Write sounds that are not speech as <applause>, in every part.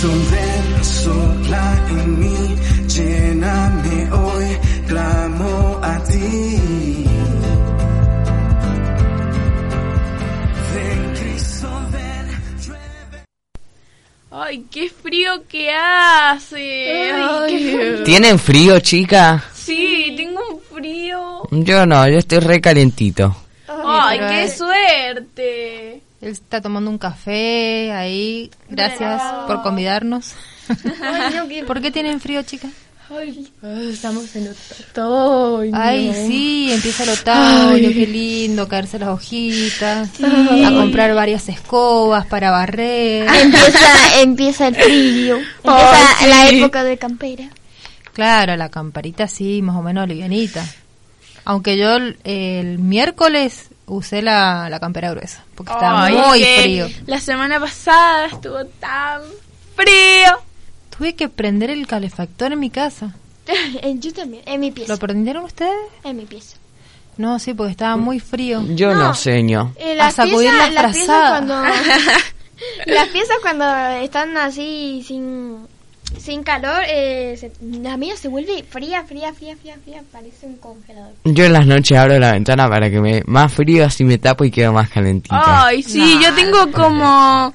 Cristo ven, sopla en mí, lléname hoy, clamo a ti. Ven, Cristo ven, llueve. Ay, qué frío que hace. Ay, ¿Tienen frío, chica? Sí, tengo un frío. Yo no, yo estoy re calentito. Ay, qué suerte. Él está tomando un café ahí. Gracias por convidarnos. <laughs> ¿Por qué tienen frío, chicas? estamos en otoño. Ay, sí, empieza el otoño, qué lindo, caerse las hojitas, a comprar varias escobas para barrer. Empieza, empieza el frío. <laughs> Empieza Ay, la sí. época de campera. Claro, la camparita sí, más o menos livianita. Aunque yo el, el miércoles usé la, la campera gruesa, porque estaba Ay, muy que frío. La semana pasada estuvo tan frío. Tuve que prender el calefactor en mi casa. <laughs> Yo también, en mi pieza. ¿Lo prendieron ustedes? En mi pieza. No, sí, porque estaba muy frío. Yo no, No. señor. Eh, A las sacudir piezas, la las piezas cuando <laughs> <laughs> las piezas cuando están así sin sin calor, eh, se- la mía se vuelve fría, fría, fría, fría, fría, parece un congelador. Yo en las noches abro la ventana para que me más frío así me tapo y quedo más calentita. Ay, sí, yo tengo como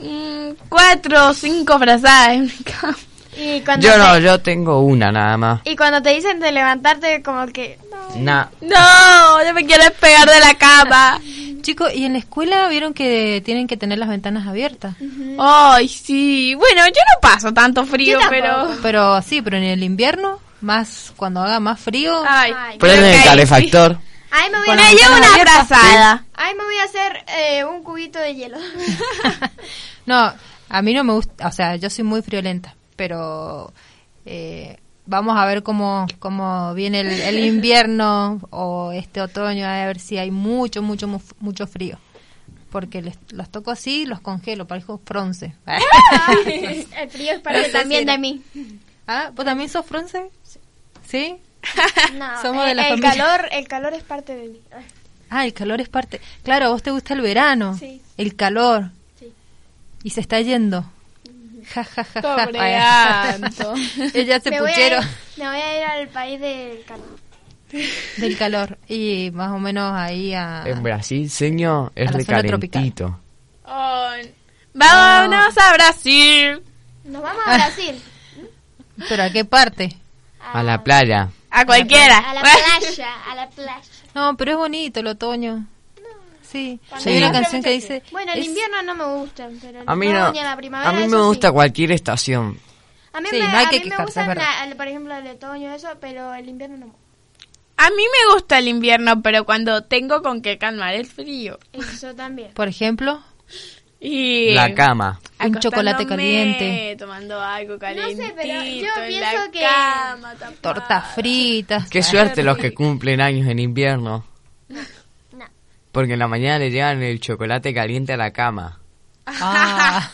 mm, cuatro o cinco frazadas en mi cama. Y cuando Yo no, te, yo tengo una nada más. y cuando te dicen de levantarte como que Nah. No, yo me quiero despegar de la cama. <laughs> Chicos, ¿y en la escuela vieron que tienen que tener las ventanas abiertas? Ay, sí. Bueno, yo no paso tanto frío, pero... Pero sí, pero en el invierno, más cuando haga más frío, Ay, creo el calefactor. Ay, me voy a Me llevo una abiertas, frazada. Ay, me voy a hacer eh, un cubito de hielo. <laughs> No, a mí no me gusta, o sea, yo soy muy friolenta, pero eh, vamos a ver cómo, cómo viene el, el invierno o este otoño, a ver si hay mucho, mucho, mu- mucho frío. Porque les, los toco así, los congelo, parezco fronce. <laughs> El frío es parte también de mí. ah, ¿Vos también sos fronce? ¿Sí? <laughs> No, Somos de eh, la el familia. calor, el calor es parte de mí. Ah, el calor es parte. Claro, a vos te gusta el verano. Sí. El calor. Sí. Y se está yendo. Ja, ja, ja. Ella se me, voy a puchero ir, me voy a ir al país del calor. del calor. Y más o menos ahí a. En Brasil, señor, es A la re zona tropical. calentito. Ay, vámonos a Brasil. Nos vamos a Brasil. <laughs> ¿Pero a qué parte? A la playa. A cualquiera. A la playa, a la playa. No, pero es bonito el otoño. Sí. Cuando Hay una canción que dice. Bueno, el es- invierno no me gusta, pero el A mí no. otoño, la primavera, A mí me gusta sí. cualquier estación. A mí Sí, me, no hay a que mí me quejarse, gusta, es verdad. la- el- por ejemplo, el otoño, eso, pero el invierno no. A mí me gusta el invierno, pero cuando tengo con qué calmar el frío. Eso también. Por ejemplo, Y La cama. Un chocolate caliente. Tomando algo calientito sé, pero yo en pienso la que- cama, tortas fritas. Qué suerte los que cumplen años en invierno. Porque en la mañana le llevan el chocolate caliente a la cama. Ah.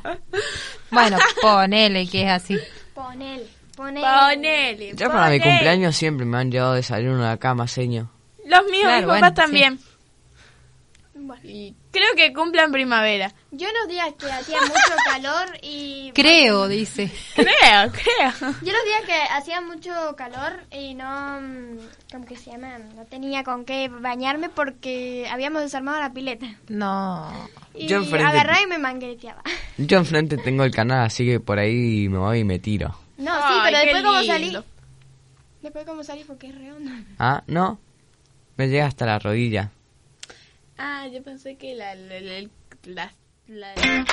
<laughs> bueno, ponele que es así. Ponele, ponele. Ponele. Ya para mi cumpleaños siempre me han llevado desayuno a la cama, señor. Los míos, Claro, mis papás bueno, también. Y creo que cumplan primavera. yo los días que hacía mucho <laughs> calor y... Creo, dice. Creo, creo. Yo los días que hacía mucho calor y no... mm, ¿Cómo que se llama? No tenía con qué bañarme porque habíamos desarmado la pileta. No. Y Yo enfrente- agarraba y me mangueteaba. Yo enfrente tengo el canal, así que por ahí me voy y me tiro. No, sí, Ay, pero qué después como salí... lindo. Después como salí porque es redondo. Ah, no. Me llega hasta la rodilla. Ah, yo pensé que la... la, la, la- la-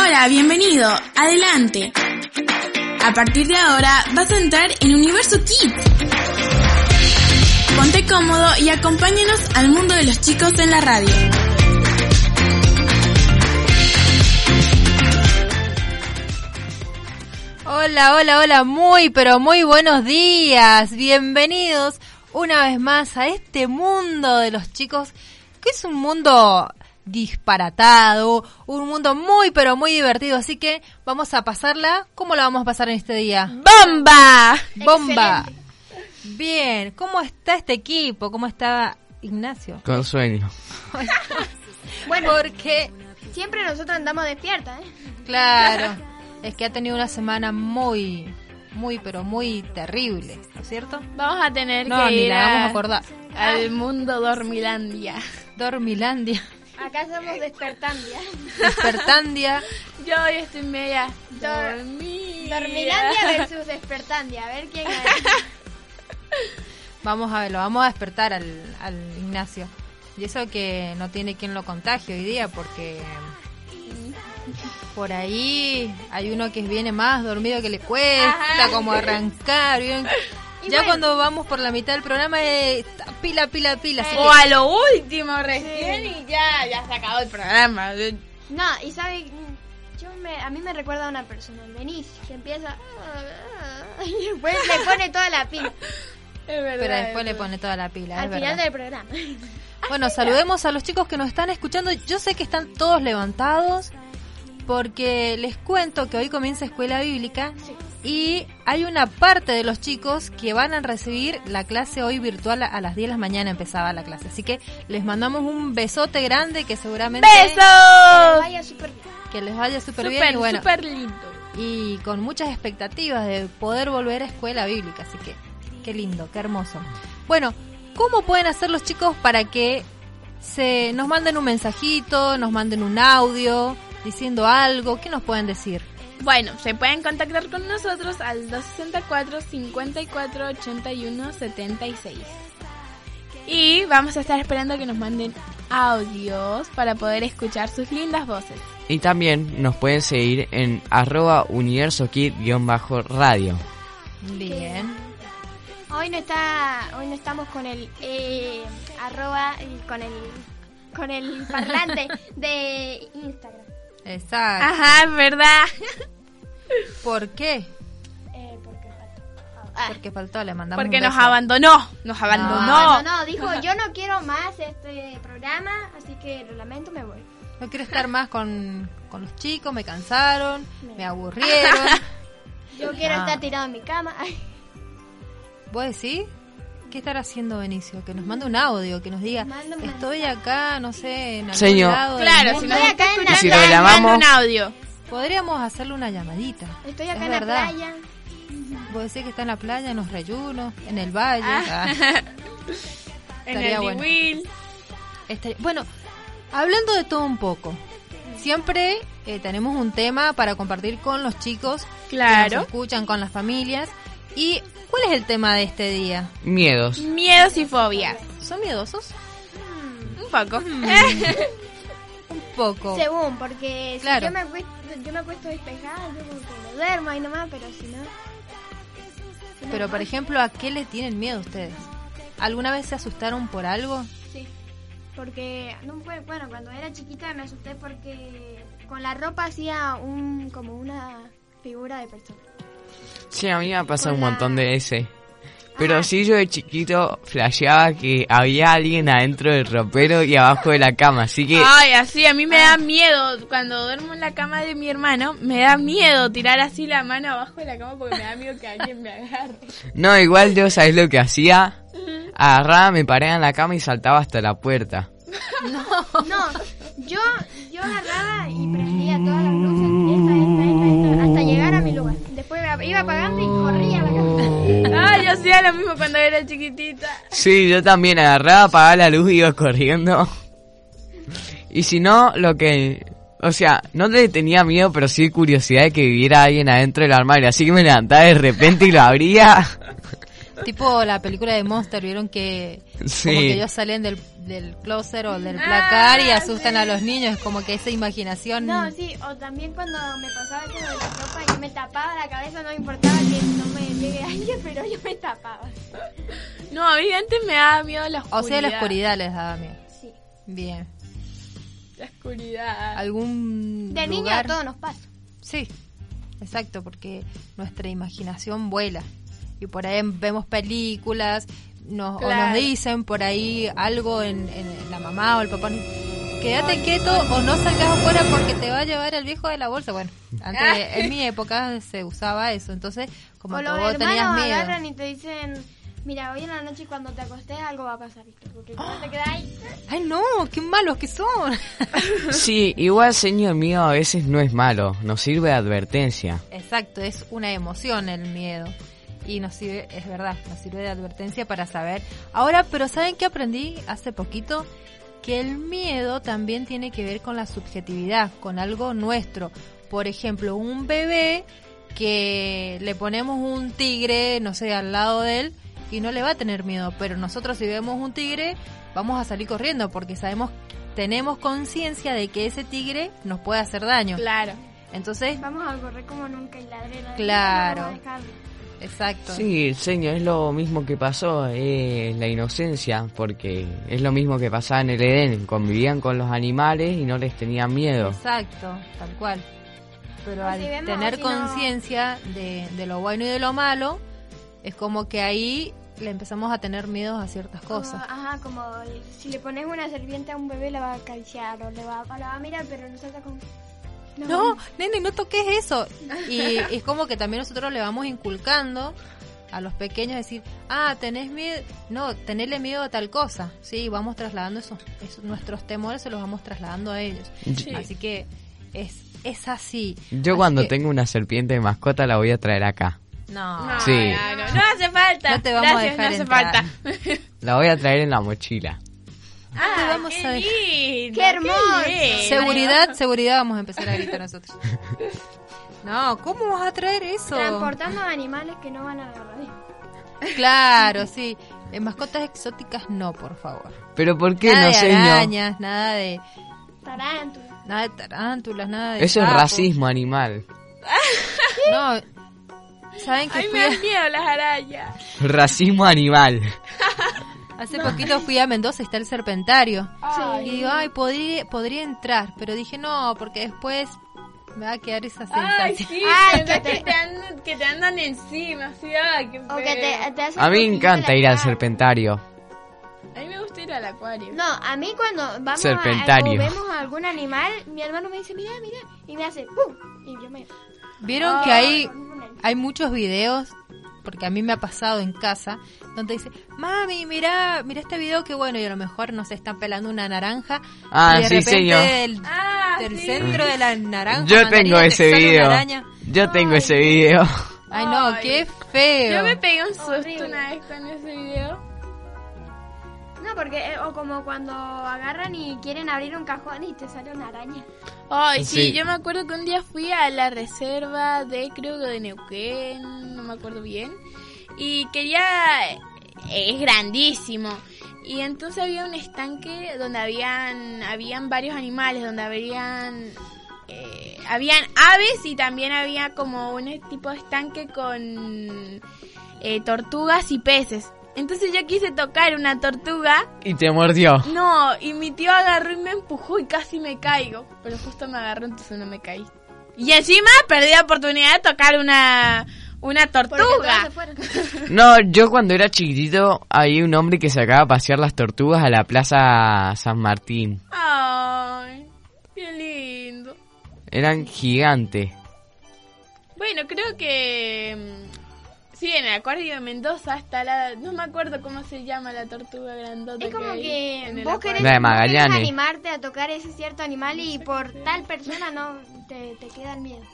Hola, bienvenido. Adelante. A partir de ahora vas a entrar en Universo Kids. Ponte cómodo y acompáñanos al mundo de los chicos en la radio. Hola, hola, hola, muy, pero muy buenos días. Bienvenidos una vez más a este mundo de los chicos, que es un mundo disparatado, un mundo muy, pero muy divertido. Así que vamos a pasarla. ¿Cómo la vamos a pasar en este día? ¡Bomba! ¡Bomba! Bien, ¿cómo está este equipo? ¿Cómo está Ignacio? Con sueño. <laughs> Bueno, porque siempre nosotros andamos despiertas, ¿eh? Claro. Es que ha tenido una semana muy, muy, pero muy terrible, ¿no es cierto? Vamos a tener No, que ni ir la vamos a a- acordar. al mundo Dormilandia. Dormilandia, Acá somos despertandia. Despertandia. Yo hoy estoy media Dor- dormida. Dormilandia versus despertandia. A ver quién gana. Vamos a ver, lo vamos a despertar al, al Ignacio. Y eso que no tiene quien lo contagie hoy día, porque por ahí hay uno que viene más dormido que le cuesta, Ajá. como arrancar. ¿vieron? Y Ya bueno. cuando vamos por la mitad del programa, eh, está pila, pila, pila. así O a lo último recién y ya, ya se acabó el programa. No, y sabe, yo me, a mí me recuerda a una persona, Denise, que empieza <laughs> y después le pone toda la pila Es verdad. pero después es le pone toda la pila. al es final verdad. del programa. Bueno, <laughs> saludemos a los chicos que nos están escuchando. Yo sé que están todos levantados porque les cuento que hoy comienza escuela bíblica y hay una parte de los chicos que van a recibir la clase hoy virtual a las 10 de la mañana empezaba la clase. Así que les mandamos un besote grande que seguramente Que ¡Besos! vaya súper bien. que les vaya súper bien Súper, y bueno, súper lindo. y con muchas expectativas de poder volver a escuela bíblica, así que qué lindo, qué hermoso. Bueno, ¿cómo pueden hacer los chicos para que se nos manden un mensajito, nos manden un audio diciendo algo? ¿Qué nos pueden decir? Bueno, se pueden contactar con nosotros al 264 54 81 76. Y vamos a estar esperando que nos manden audios para poder escuchar sus lindas voces. Y también nos pueden seguir en arroba universokid-radio. Bien. Hoy no está, hoy no estamos con el eh, arroba con el con el parlante <laughs> de Instagram. Exacto. Ajá, es verdad. <laughs> ¿Por qué? Eh, porque falta. Ah, Porque faltó, le mandamos Porque un nos beso. abandonó. Nos abandonó. no, no, dijo yo no quiero más este programa, así que lo lamento, me voy. No quiero estar más con, con los chicos, me cansaron, me aburrieron. <laughs> Yo quiero Ah. estar tirado en mi cama. ¿Vos decís? ¿Qué estará haciendo Benicio? Que nos mande un audio, que nos diga, estoy acá, no sé, en algún Señor. lado del Claro, si mundo". nos Estoy acá en la Si lo llamamos- un audio. Podríamos hacerle una llamadita. Estoy Es acá en verdad. la playa. Vos decís que está en la playa, en los reyunos, en el valle. Ah. <laughs> En <laughs> Estaría el bueno. Estaría- Bueno, hablando de todo un poco, siempre eh, tenemos un tema para compartir con los chicos que Claro. nos escuchan, con las familias. ¿Y cuál es el tema de este día? Miedos. Miedos y fobias. ¿Son miedosos? Un poco. <laughs> Un poco. Según, porque Claro. si yo me acuesto, yo me acuesto despejada, yo como que me duermo ahí nomás, pero si no... si no, Pero, por ejemplo, ¿a qué le tienen miedo ustedes? ¿Alguna vez se asustaron por algo? Sí, porque no fue, bueno, cuando era chiquita me asusté porque con la ropa hacía un como una figura de persona. Sí, a mí me ha pasado un montón de veces. Pero sí, yo de chiquito flasheaba que había alguien adentro del ropero y abajo de la cama. Así que Ay, así, a mí me da miedo. Cuando duermo en la cama de mi hermano, me da miedo tirar así la mano abajo de la cama porque me da miedo que alguien me agarre. No, igual yo, ¿sabes lo que hacía? Agarraba, me paraba en la cama y saltaba hasta la puerta. No, yo yo agarraba y prendía todas las luces, esta, esta, esta, esta, hasta llegar a mi lugar. Iba apagando y corría la cama. Ay, yo hacía lo mismo cuando era chiquitita. Sí, yo también agarraba, apagaba la luz y iba corriendo. Y si no, lo que... O sea, no le tenía miedo, pero sí curiosidad de que viviera alguien adentro del armario. Así que me levantaba de repente y lo abría. Tipo la película de Monster, vieron que Sí. como que ellos salen del, del closet o del placar y Ah, asustan sí. a los niños, es como que esa imaginación. No, sí, o también cuando me pasaba eso de la ropa, yo me tapaba la cabeza, no importaba que no me llegue <laughs> aire, pero yo me tapaba. No, a mí antes me daba miedo la o oscuridad. sea, la oscuridad les daba miedo. Sí. Bien. La oscuridad. ¿Algún De niño a todo nos pasa. Sí, exacto, porque nuestra imaginación vuela. Y por ahí vemos películas, nos, o nos dicen por ahí algo en, en la mamá o el papá. Quédate quieto o no salgas afuera porque te va a llevar el viejo de la bolsa. Bueno, antes <laughs> en mi época se usaba eso. Entonces, como o los vos tenías miedo. agarran y te dicen, Mira, hoy en la noche cuando te acostes algo va a pasar, ¿viste? Porque cuando te quedas ahí... <gasps> Ay, no, qué malos que son. <laughs> Sí, igual señor mío a veces no es malo, nos sirve de advertencia. Exacto, es una emoción el miedo. Y nos sirve, es verdad, nos sirve de advertencia para saber. Ahora, pero ¿saben qué aprendí hace poquito? Que el miedo también tiene que ver con la subjetividad, con algo nuestro. Por ejemplo, un bebé que le ponemos un tigre, no sé, al lado de él y no le va a tener miedo, pero nosotros si vemos un tigre vamos a salir corriendo porque sabemos, tenemos conciencia de que ese tigre nos puede hacer daño. Claro. Entonces, Vamos a correr como nunca y ladre, Claro. no vamos a dejar. Exacto. Sí, señor, es lo mismo que pasó, es la inocencia, porque es lo mismo que pasaba en el Edén, convivían con los animales y no les tenían miedo. Exacto, tal cual. Pero No, al si vemos, tener si no- conciencia de, de lo bueno y de lo malo, es como que ahí le empezamos a tener miedo a ciertas cosas. Ajá, como si le pones una serpiente a un bebé la va a acariciar o le va, la va a mirar, pero no con... No, nene, no toques eso. Y es como que también nosotros le vamos inculcando a los pequeños decir, ah, tenés miedo, no, tenerle miedo a tal cosa. Sí, vamos trasladando esos, esos- nuestros temores, se los vamos trasladando a ellos. Sí. Así que es, es así. Yo Así cuando que- tengo una serpiente de mascota la voy a traer acá. No, No, Sí. no, no, no hace falta. No te vamos a dejar no hace entrar. falta. La voy a traer en la mochila. Ah, vamos qué a dejar. lindo, ¡Qué hermoso! lindo. Seguridad, seguridad, vamos a empezar a gritar nosotros. <laughs> No, ¿cómo vas a traer eso? Transportando animales que no van a la radio. Claro, sí. En mascotas exóticas no, por favor. Pero ¿por qué nada no, de señor? arañas, nada de Tarantulas. nada de tarántulas, nada de Eso es sapos. racismo animal. <laughs> No. ¿Saben que Ay, fui me a- dan miedo las arañas. Racismo animal. <laughs> hace poquito fui a Mendoza, está el serpentario. Ay. Y digo, ay, podría, podría entrar, pero dije no, porque después me va a quedar esa Ay, sensación. sí, <laughs> Ay, que que te- andan, que te andan encima, sí, ay, qué O que feo. te, te hacen A mí me encanta ir al serpentario. A mí me gusta ir al acuario. No, a mí cuando vamos Serpentario. a, vemos a algún animal, mi hermano me dice, mira, mira, y me hace ¡pum! Y yo me... Vieron que hay, hay muchos videos, porque a mí me ha pasado en casa, donde dice, mami, mira, mira este video que bueno, y a lo mejor nos están pelando una naranja. Ah, y de sí, repente señor. Del, Ah, del sí. centro de la naranja. Yo tengo te ese video. Yo tengo ese video. Ay, no, Ay. qué feo. Yo me pegué un susto Horrible. una vez con ese video. No, porque, eh, o como cuando agarran y quieren abrir un cajón y te sale una araña. Ay, sí. Sí. yo me acuerdo que un día fui a la reserva de, creo que de Neuquén, no me acuerdo bien, y quería, es grandísimo, y entonces había un estanque donde habían, habían varios animales, donde habían, eh, habían aves y también había como un tipo de estanque con eh, tortugas y peces. Entonces yo quise tocar una tortuga Y te mordió. no, y mi tío agarró y me empujó y casi me caigo. Pero justo me agarró, entonces no me caí. Y encima perdí la oportunidad de tocar una, una tortuga. <laughs> No, yo cuando era chiquitito había un hombre que sacaba a pasear las tortugas a la plaza San Martín. Ay, qué lindo. Eran gigantes. Bueno, creo que... mm, Sí, en el acuario de Mendoza está la... No me acuerdo cómo se llama la tortuga grandota Es como que en el vos querés, de querés animarte a tocar ese cierto animal y por tal persona no te, te queda el miedo.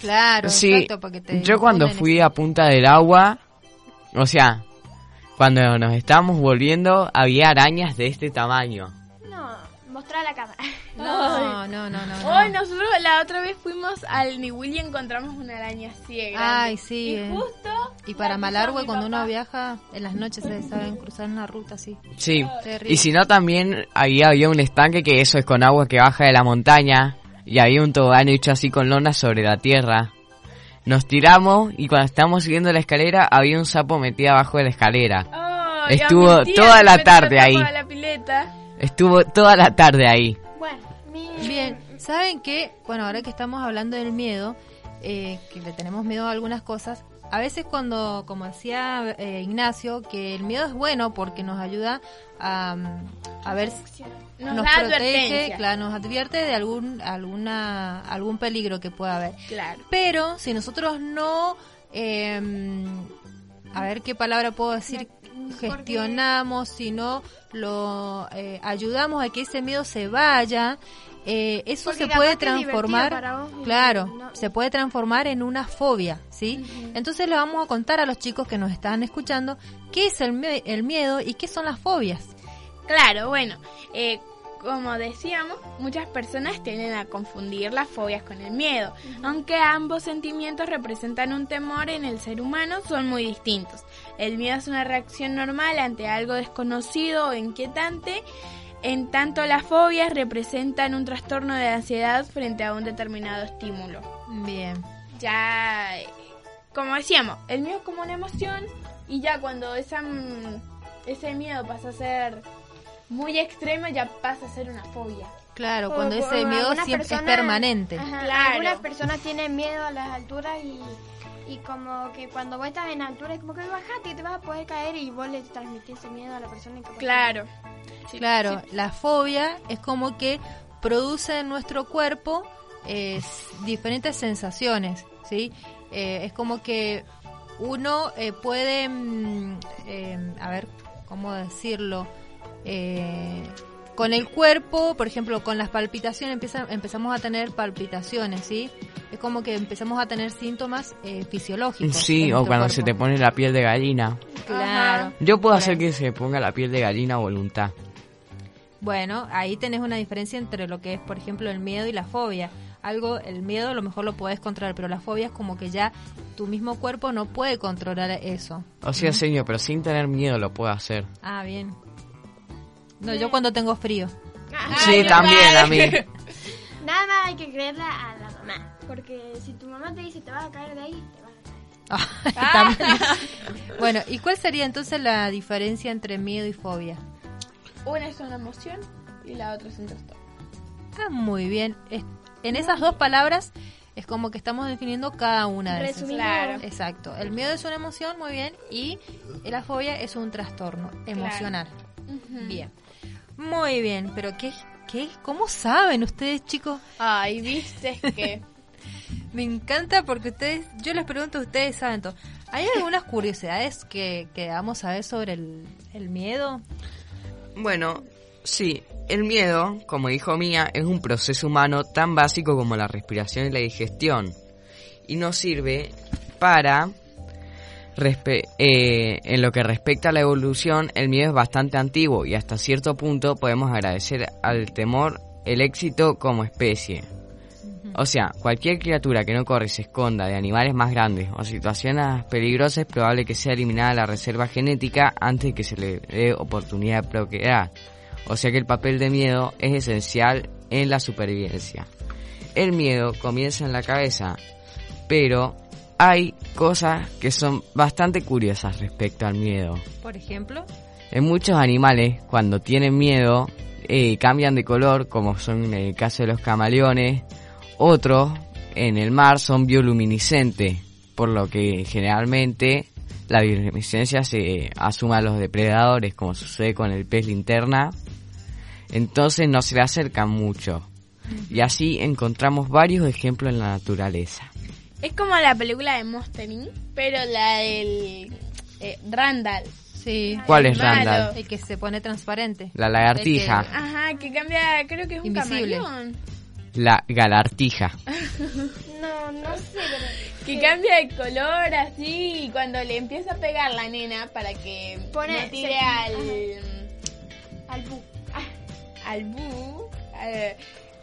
Claro, Sí, exacto, porque te yo cuando fui ese- a Punta del Agua, o sea, cuando nos estábamos volviendo había arañas de este tamaño. No, mostrar la cámara. No, <laughs> no, no, no. no. Hoy nosotros la otra vez fuimos al Niwil y encontramos una araña ciega. Ay, sí, Y eh. justo... Y para mi cuando uno viaja, en las noches se saben cruzar una ruta así. Sí. Terrible. Y si no también ahí había un estanque que eso es con agua que baja de la montaña y había un tobogán hecho así con lona sobre la tierra. Nos tiramos y cuando estábamos subiendo la escalera había un sapo metido abajo de la escalera. Estuvo a mi tía toda la tarde ahí. a la pileta. Estuvo toda la tarde ahí. Bueno. Bien, ¿saben qué? Bueno, ahora que estamos hablando del miedo, eh, que le tenemos miedo a algunas cosas, a veces cuando, como decía eh, Ignacio, que el miedo es bueno porque nos ayuda a, mm, a ver, Nos, nos da protege, claro, nos advierte de algún, alguna, algún peligro que pueda haber. Claro. Pero si nosotros no eh, a ver qué palabra puedo decir, gestionamos, sino lo eh, ayudamos a que ese miedo se vaya. eh, eso Porque se puede transformar, vos claro, no- se puede transformar en una fobia, ¿sí? Entonces le vamos a contar a los chicos que nos están escuchando qué es el miedo y qué son las fobias. Claro, bueno, eh, como decíamos, muchas personas tienden a confundir las fobias con el miedo, aunque ambos sentimientos representan un temor en el ser humano, son muy distintos. El miedo es una reacción normal ante algo desconocido o inquietante, en tanto las fobias representan un trastorno de ansiedad frente a un determinado estímulo. Bien. Ya, como decíamos, el miedo es como una emoción y ya cuando esa, mm, ese miedo pasa a ser muy extremo ya pasa a ser una fobia. Claro, O- cuando ese miedo siempre es permanente. Ajá, Claro. Algunas personas tienen miedo a las alturas y, y como que cuando vos estás en altura es como que bajate que te vas a poder caer y vos le transmitís ese miedo a la persona. y que- Claro. Sí, Claro, sí. la fobia es como que produce en nuestro cuerpo eh, diferentes sensaciones, ¿sí? Eh, es como que uno eh, puede, mm, eh, a ver, ¿cómo decirlo? Eh, con el cuerpo, por ejemplo, con las palpitaciones empieza- empezamos a tener palpitaciones, ¿sí? Es como que empezamos a tener síntomas eh, fisiológicos. Sí, o cuando se te pone la piel de gallina. Claro. Yo puedo hacer que se ponga la piel de gallina a voluntad. Bueno, ahí tenés una diferencia entre lo que es, por ejemplo, el miedo y la fobia. Algo, el miedo a lo mejor lo puedes controlar, pero la fobia es como que ya tu mismo cuerpo no puede controlar eso. O sea, señor, pero sin tener miedo lo puedo hacer. Ah, bien. No, yo cuando tengo frío. sí, también a mí. <laughs> Nada más hay que creerle a la mamá. Porque si tu mamá te dice te vas a caer de ahí, te vas a caer. <laughs> También. <laughs> bueno, ¿y cuál sería entonces la diferencia entre miedo y fobia? Una es una emoción y la otra es un trastorno. Ah, muy bien. Es- en esas dos palabras es como que estamos definiendo cada una de esas. Claro. Exacto. El miedo es una emoción, muy bien, y la fobia es un trastorno emocional. Bien. Muy bien, pero ¿qué, qué, ¿cómo saben ustedes, chicos? Ay, viste que... <laughs> Me encanta porque ustedes, yo les pregunto, ustedes saben todo. ¿Hay algunas curiosidades que, que vamos a ver sobre el, el miedo? Bueno, sí, el miedo, como dijo Mía, es un proceso humano tan básico como la respiración y la digestión. Y nos sirve para... respe- eh, en lo que respecta a la evolución, el miedo es bastante antiguo y hasta cierto punto podemos agradecer al temor el éxito como especie. O sea, cualquier criatura que no corre y se esconda de animales más grandes o situaciones peligrosas es probable que sea eliminada la reserva genética antes de que se le dé oportunidad de procrear. O sea que el papel de miedo es esencial en la supervivencia. El miedo comienza en la cabeza, pero hay cosas que son bastante curiosas respecto al miedo. Por ejemplo. En muchos animales, cuando tienen miedo, eh, cambian de color, como son en el caso de los camaleones. Otros, en el mar, son bioluminiscentes, por lo que generalmente la bioluminiscencia se asume a los depredadores, como sucede con el pez linterna. Entonces no se le acercan mucho. Y así encontramos varios ejemplos en la naturaleza. Es como la película de Monster Inc., pero la del eh, Randall. Sí. ¿Cuál es Malo. Randall? El que se pone transparente. La lagartija. Que- Ajá, que cambia, creo que es un camaleón. La galartija. <laughs> No, no sé, pero... Que cambia de color así y cuando le empieza a pegar la nena para que Pone- no tire se- al, Al bu. al bu, eh,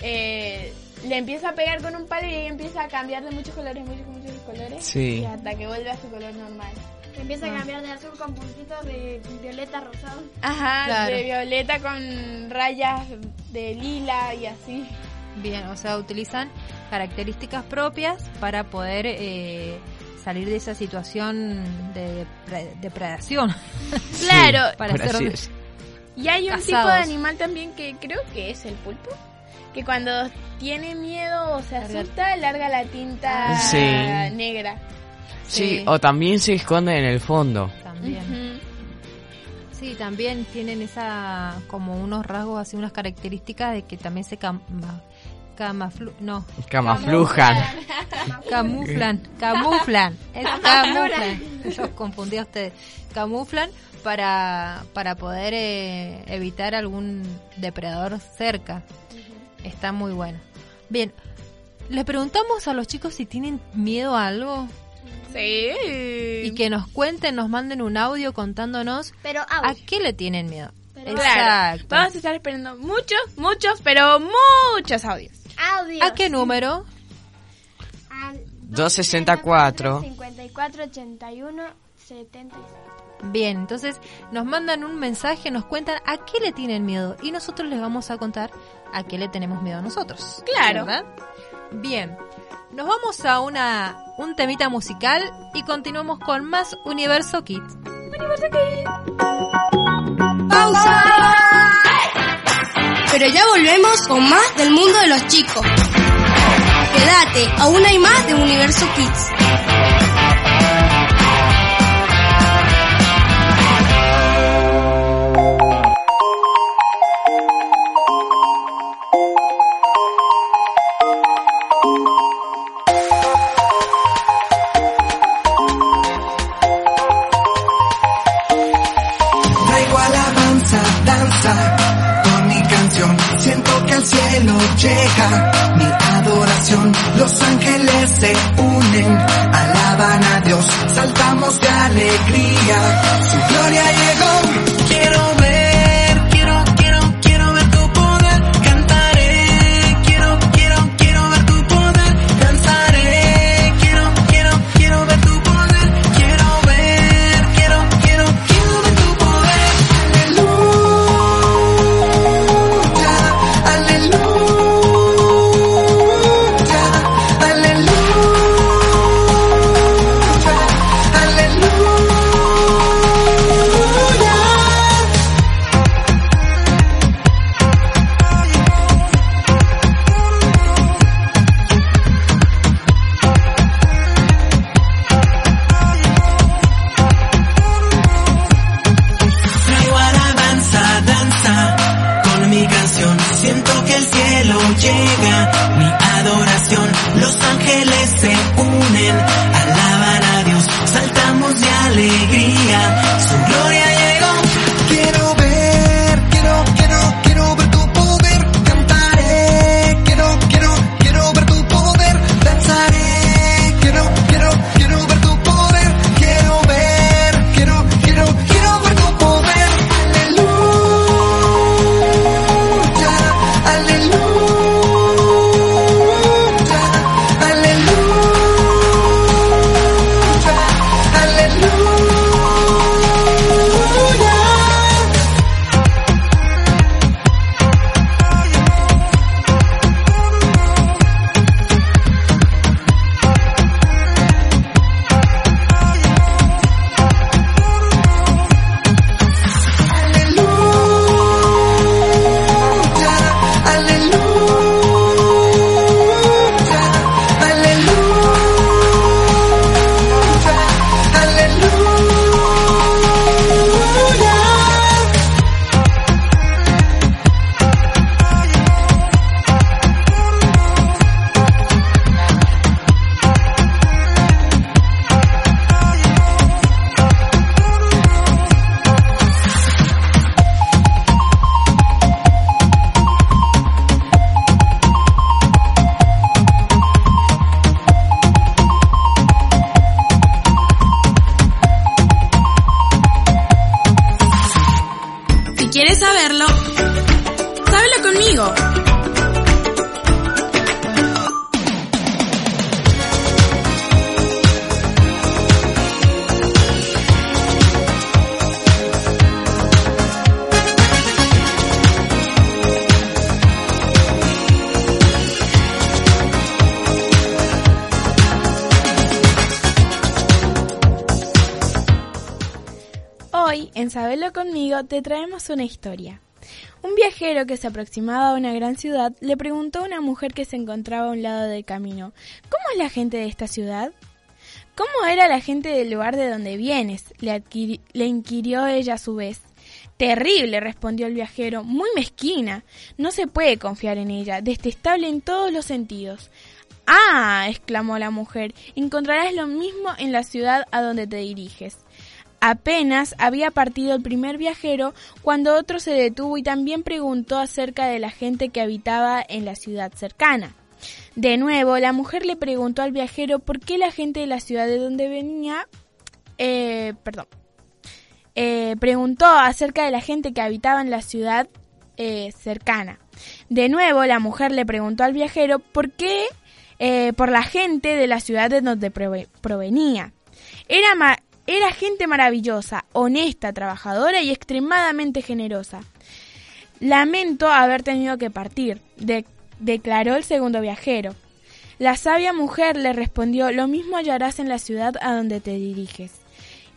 eh, le empieza a pegar con un palo y empieza a cambiar de muchos colores, muchos, muchos colores. Sí. Y hasta que vuelve a su color normal. Empieza a cambiar de azul con puntitos de violeta rosado. Ajá, Claro. de violeta con rayas de lila y así. Bien, o sea, utilizan características propias para poder eh, salir de esa situación de depre- depredación. <laughs> Claro, para ser y hay un Casados. tipo de animal también que creo que es el pulpo. Que cuando tiene miedo o se asusta, larga la tinta Sí. negra. Sí, Sí. o también se esconden en el fondo. También. Sí, también tienen esa como unos rasgos así unas características de que también se cam- camaflu no, Camaflujan. camuflan, camuflan, <laughs> es camuflan. Los confundí a ustedes. Camuflan para, para poder eh, evitar algún depredador cerca. Está muy bueno. Bien, le preguntamos a los chicos si tienen miedo a algo Sí. y que nos cuenten, nos manden un audio contándonos Pero a qué le tienen miedo. Pero Claro. Exacto. Vamos a estar esperando muchos, muchos, pero muchos audios. Audio. ¿A qué número? Al 264. 54 81 76. Bien, entonces nos mandan un mensaje, nos cuentan a qué le tienen miedo y nosotros les vamos a contar a qué le tenemos miedo a nosotros. Claro. ¿Verdad? Bien, nos vamos a una un temita musical y continuamos con más Universo Kids. Pausa. Pero ya volvemos con más del mundo de los chicos. Quédate, aún hay más de Universo Kids. Mi adoración. Los ángeles se unen, alaban a Dios. Saltamos de alegría, su gloria llegó. Una historia. Un viajero que se aproximaba a una gran ciudad le preguntó a una mujer que se encontraba a un lado del camino, ¿Cómo es la gente de esta ciudad? ¿Cómo era la gente del lugar de donde vienes? Le inquirió ella a su vez. Terrible, respondió el viajero, muy mezquina. No se puede confiar en ella, detestable en todos los sentidos. Ah, exclamó la mujer, encontrarás lo mismo en la ciudad a donde te diriges. Apenas había partido el primer viajero cuando otro se detuvo y también preguntó acerca de la gente que habitaba en la ciudad cercana. De nuevo, la mujer le preguntó al viajero por qué la gente de la ciudad de donde venía, eh, perdón, eh, preguntó acerca de la gente que habitaba en la ciudad eh, cercana. De nuevo, la mujer le preguntó al viajero por qué, por la gente de la ciudad de donde prove- provenía. Era, ma- era gente maravillosa, honesta, trabajadora y extremadamente generosa. Lamento haber tenido que partir, de- declaró el segundo viajero. La sabia mujer le respondió, lo mismo hallarás en la ciudad a donde te diriges.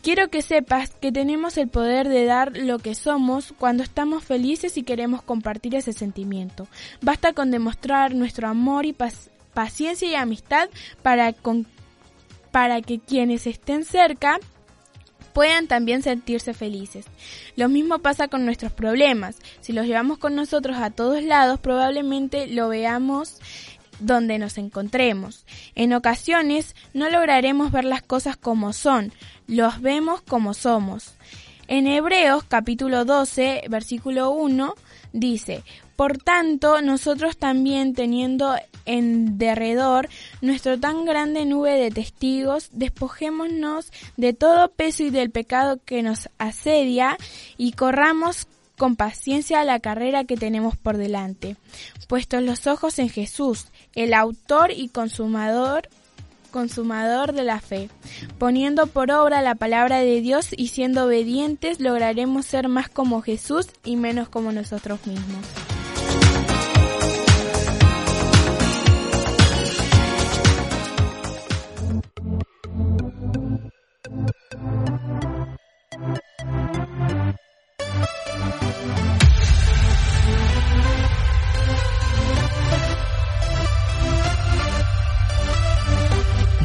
Quiero que sepas que tenemos el poder de dar lo que somos cuando estamos felices y queremos compartir ese sentimiento. Basta con demostrar nuestro amor y pac- paciencia y amistad para que quienes estén cerca puedan también sentirse felices. Lo mismo pasa con nuestros problemas. Si los llevamos con nosotros a todos lados, probablemente lo veamos donde nos encontremos. En ocasiones no lograremos ver las cosas como son, los vemos como somos. En Hebreos capítulo 12, versículo 1, dice, Por tanto, nosotros también teniendo en derredor nuestro tan grande nube de testigos, despojémonos de todo peso y del pecado que nos asedia y corramos con paciencia la carrera que tenemos por delante, puestos los ojos en Jesús, el autor y consumador consumador de la fe. Poniendo por obra la palabra de Dios y siendo obedientes, lograremos ser más como Jesús y menos como nosotros mismos.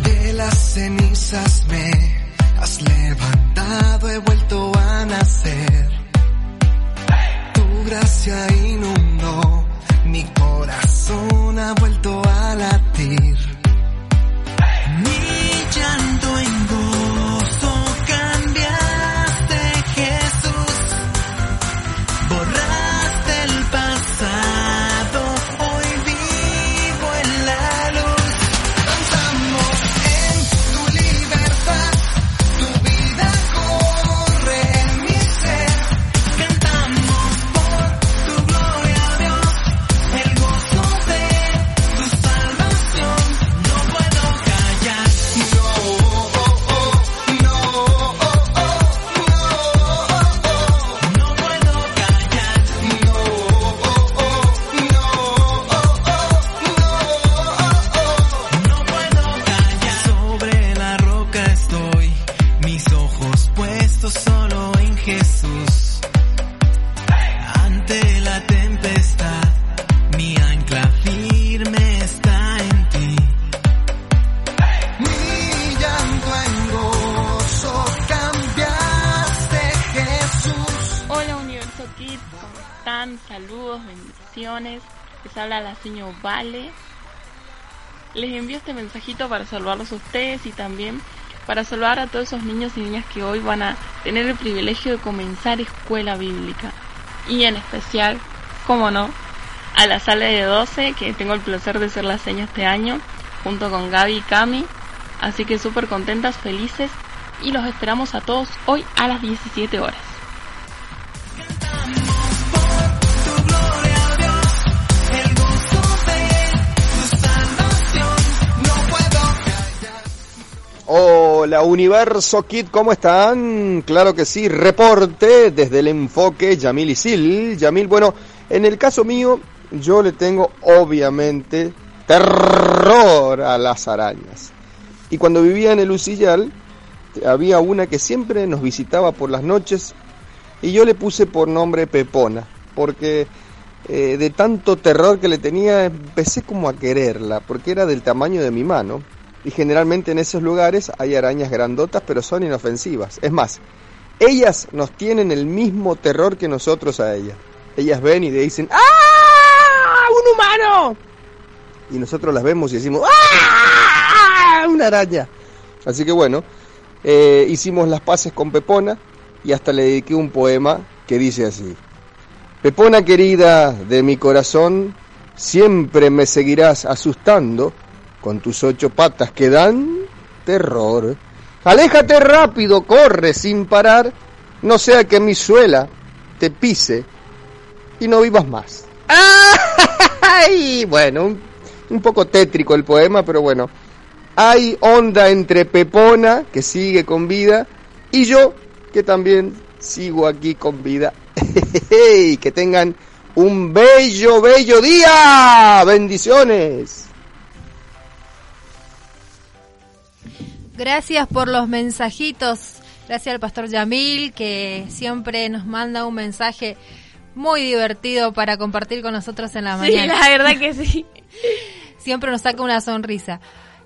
De las cenizas me has levantado, he vuelto a nacer. Tu gracia inundó, Saludos, bendiciones. Les habla la señora Vale. Les envío este mensajito para saludarlos a ustedes y también para saludar a todos esos niños y niñas que hoy van a tener el privilegio de comenzar escuela bíblica. Y en especial, como no, a la sala de 12, que tengo el placer de ser la seña este año, junto con Gaby y Cami. Así que súper contentas, felices y los esperamos a todos hoy a las 17 horas. Hola Universo Kid, ¿cómo están? Claro que sí, reporte desde el enfoque Yamil y Sil. Yamil, bueno, en el caso mío, yo le tengo obviamente terror a las arañas. Y cuando vivía en el Ucillal, había una que siempre nos visitaba por las noches y yo le puse por nombre Pepona, porque eh, de tanto terror que le tenía empecé como a quererla, porque era del tamaño de mi mano. Y generalmente en esos lugares hay arañas grandotas, pero son inofensivas. Es más, Ellas nos tienen el mismo terror que nosotros a ellas. Ellas ven y dicen, ¡Ah! ¡Un humano! Y nosotros las vemos y decimos, ¡Ah! ¡Una araña! Así que bueno, eh, hicimos las paces con Pepona y hasta le dediqué un poema que dice así. Pepona querida de mi corazón, siempre me seguirás asustando con tus ocho patas que dan terror. Aléjate rápido, corre sin parar, no sea que mi suela te pise y no vivas más. <laughs> ¡Ay! Bueno, un, un poco tétrico el poema, pero bueno. Hay onda entre Pepona, que sigue con vida, y yo, que también sigo aquí con vida. <laughs> que tengan un bello, bello día. Bendiciones. Gracias por los mensajitos. Gracias al pastor Yamil que siempre nos manda un mensaje muy divertido para compartir con nosotros en la Sí, mañana. la verdad que sí. <laughs> Siempre nos saca una sonrisa.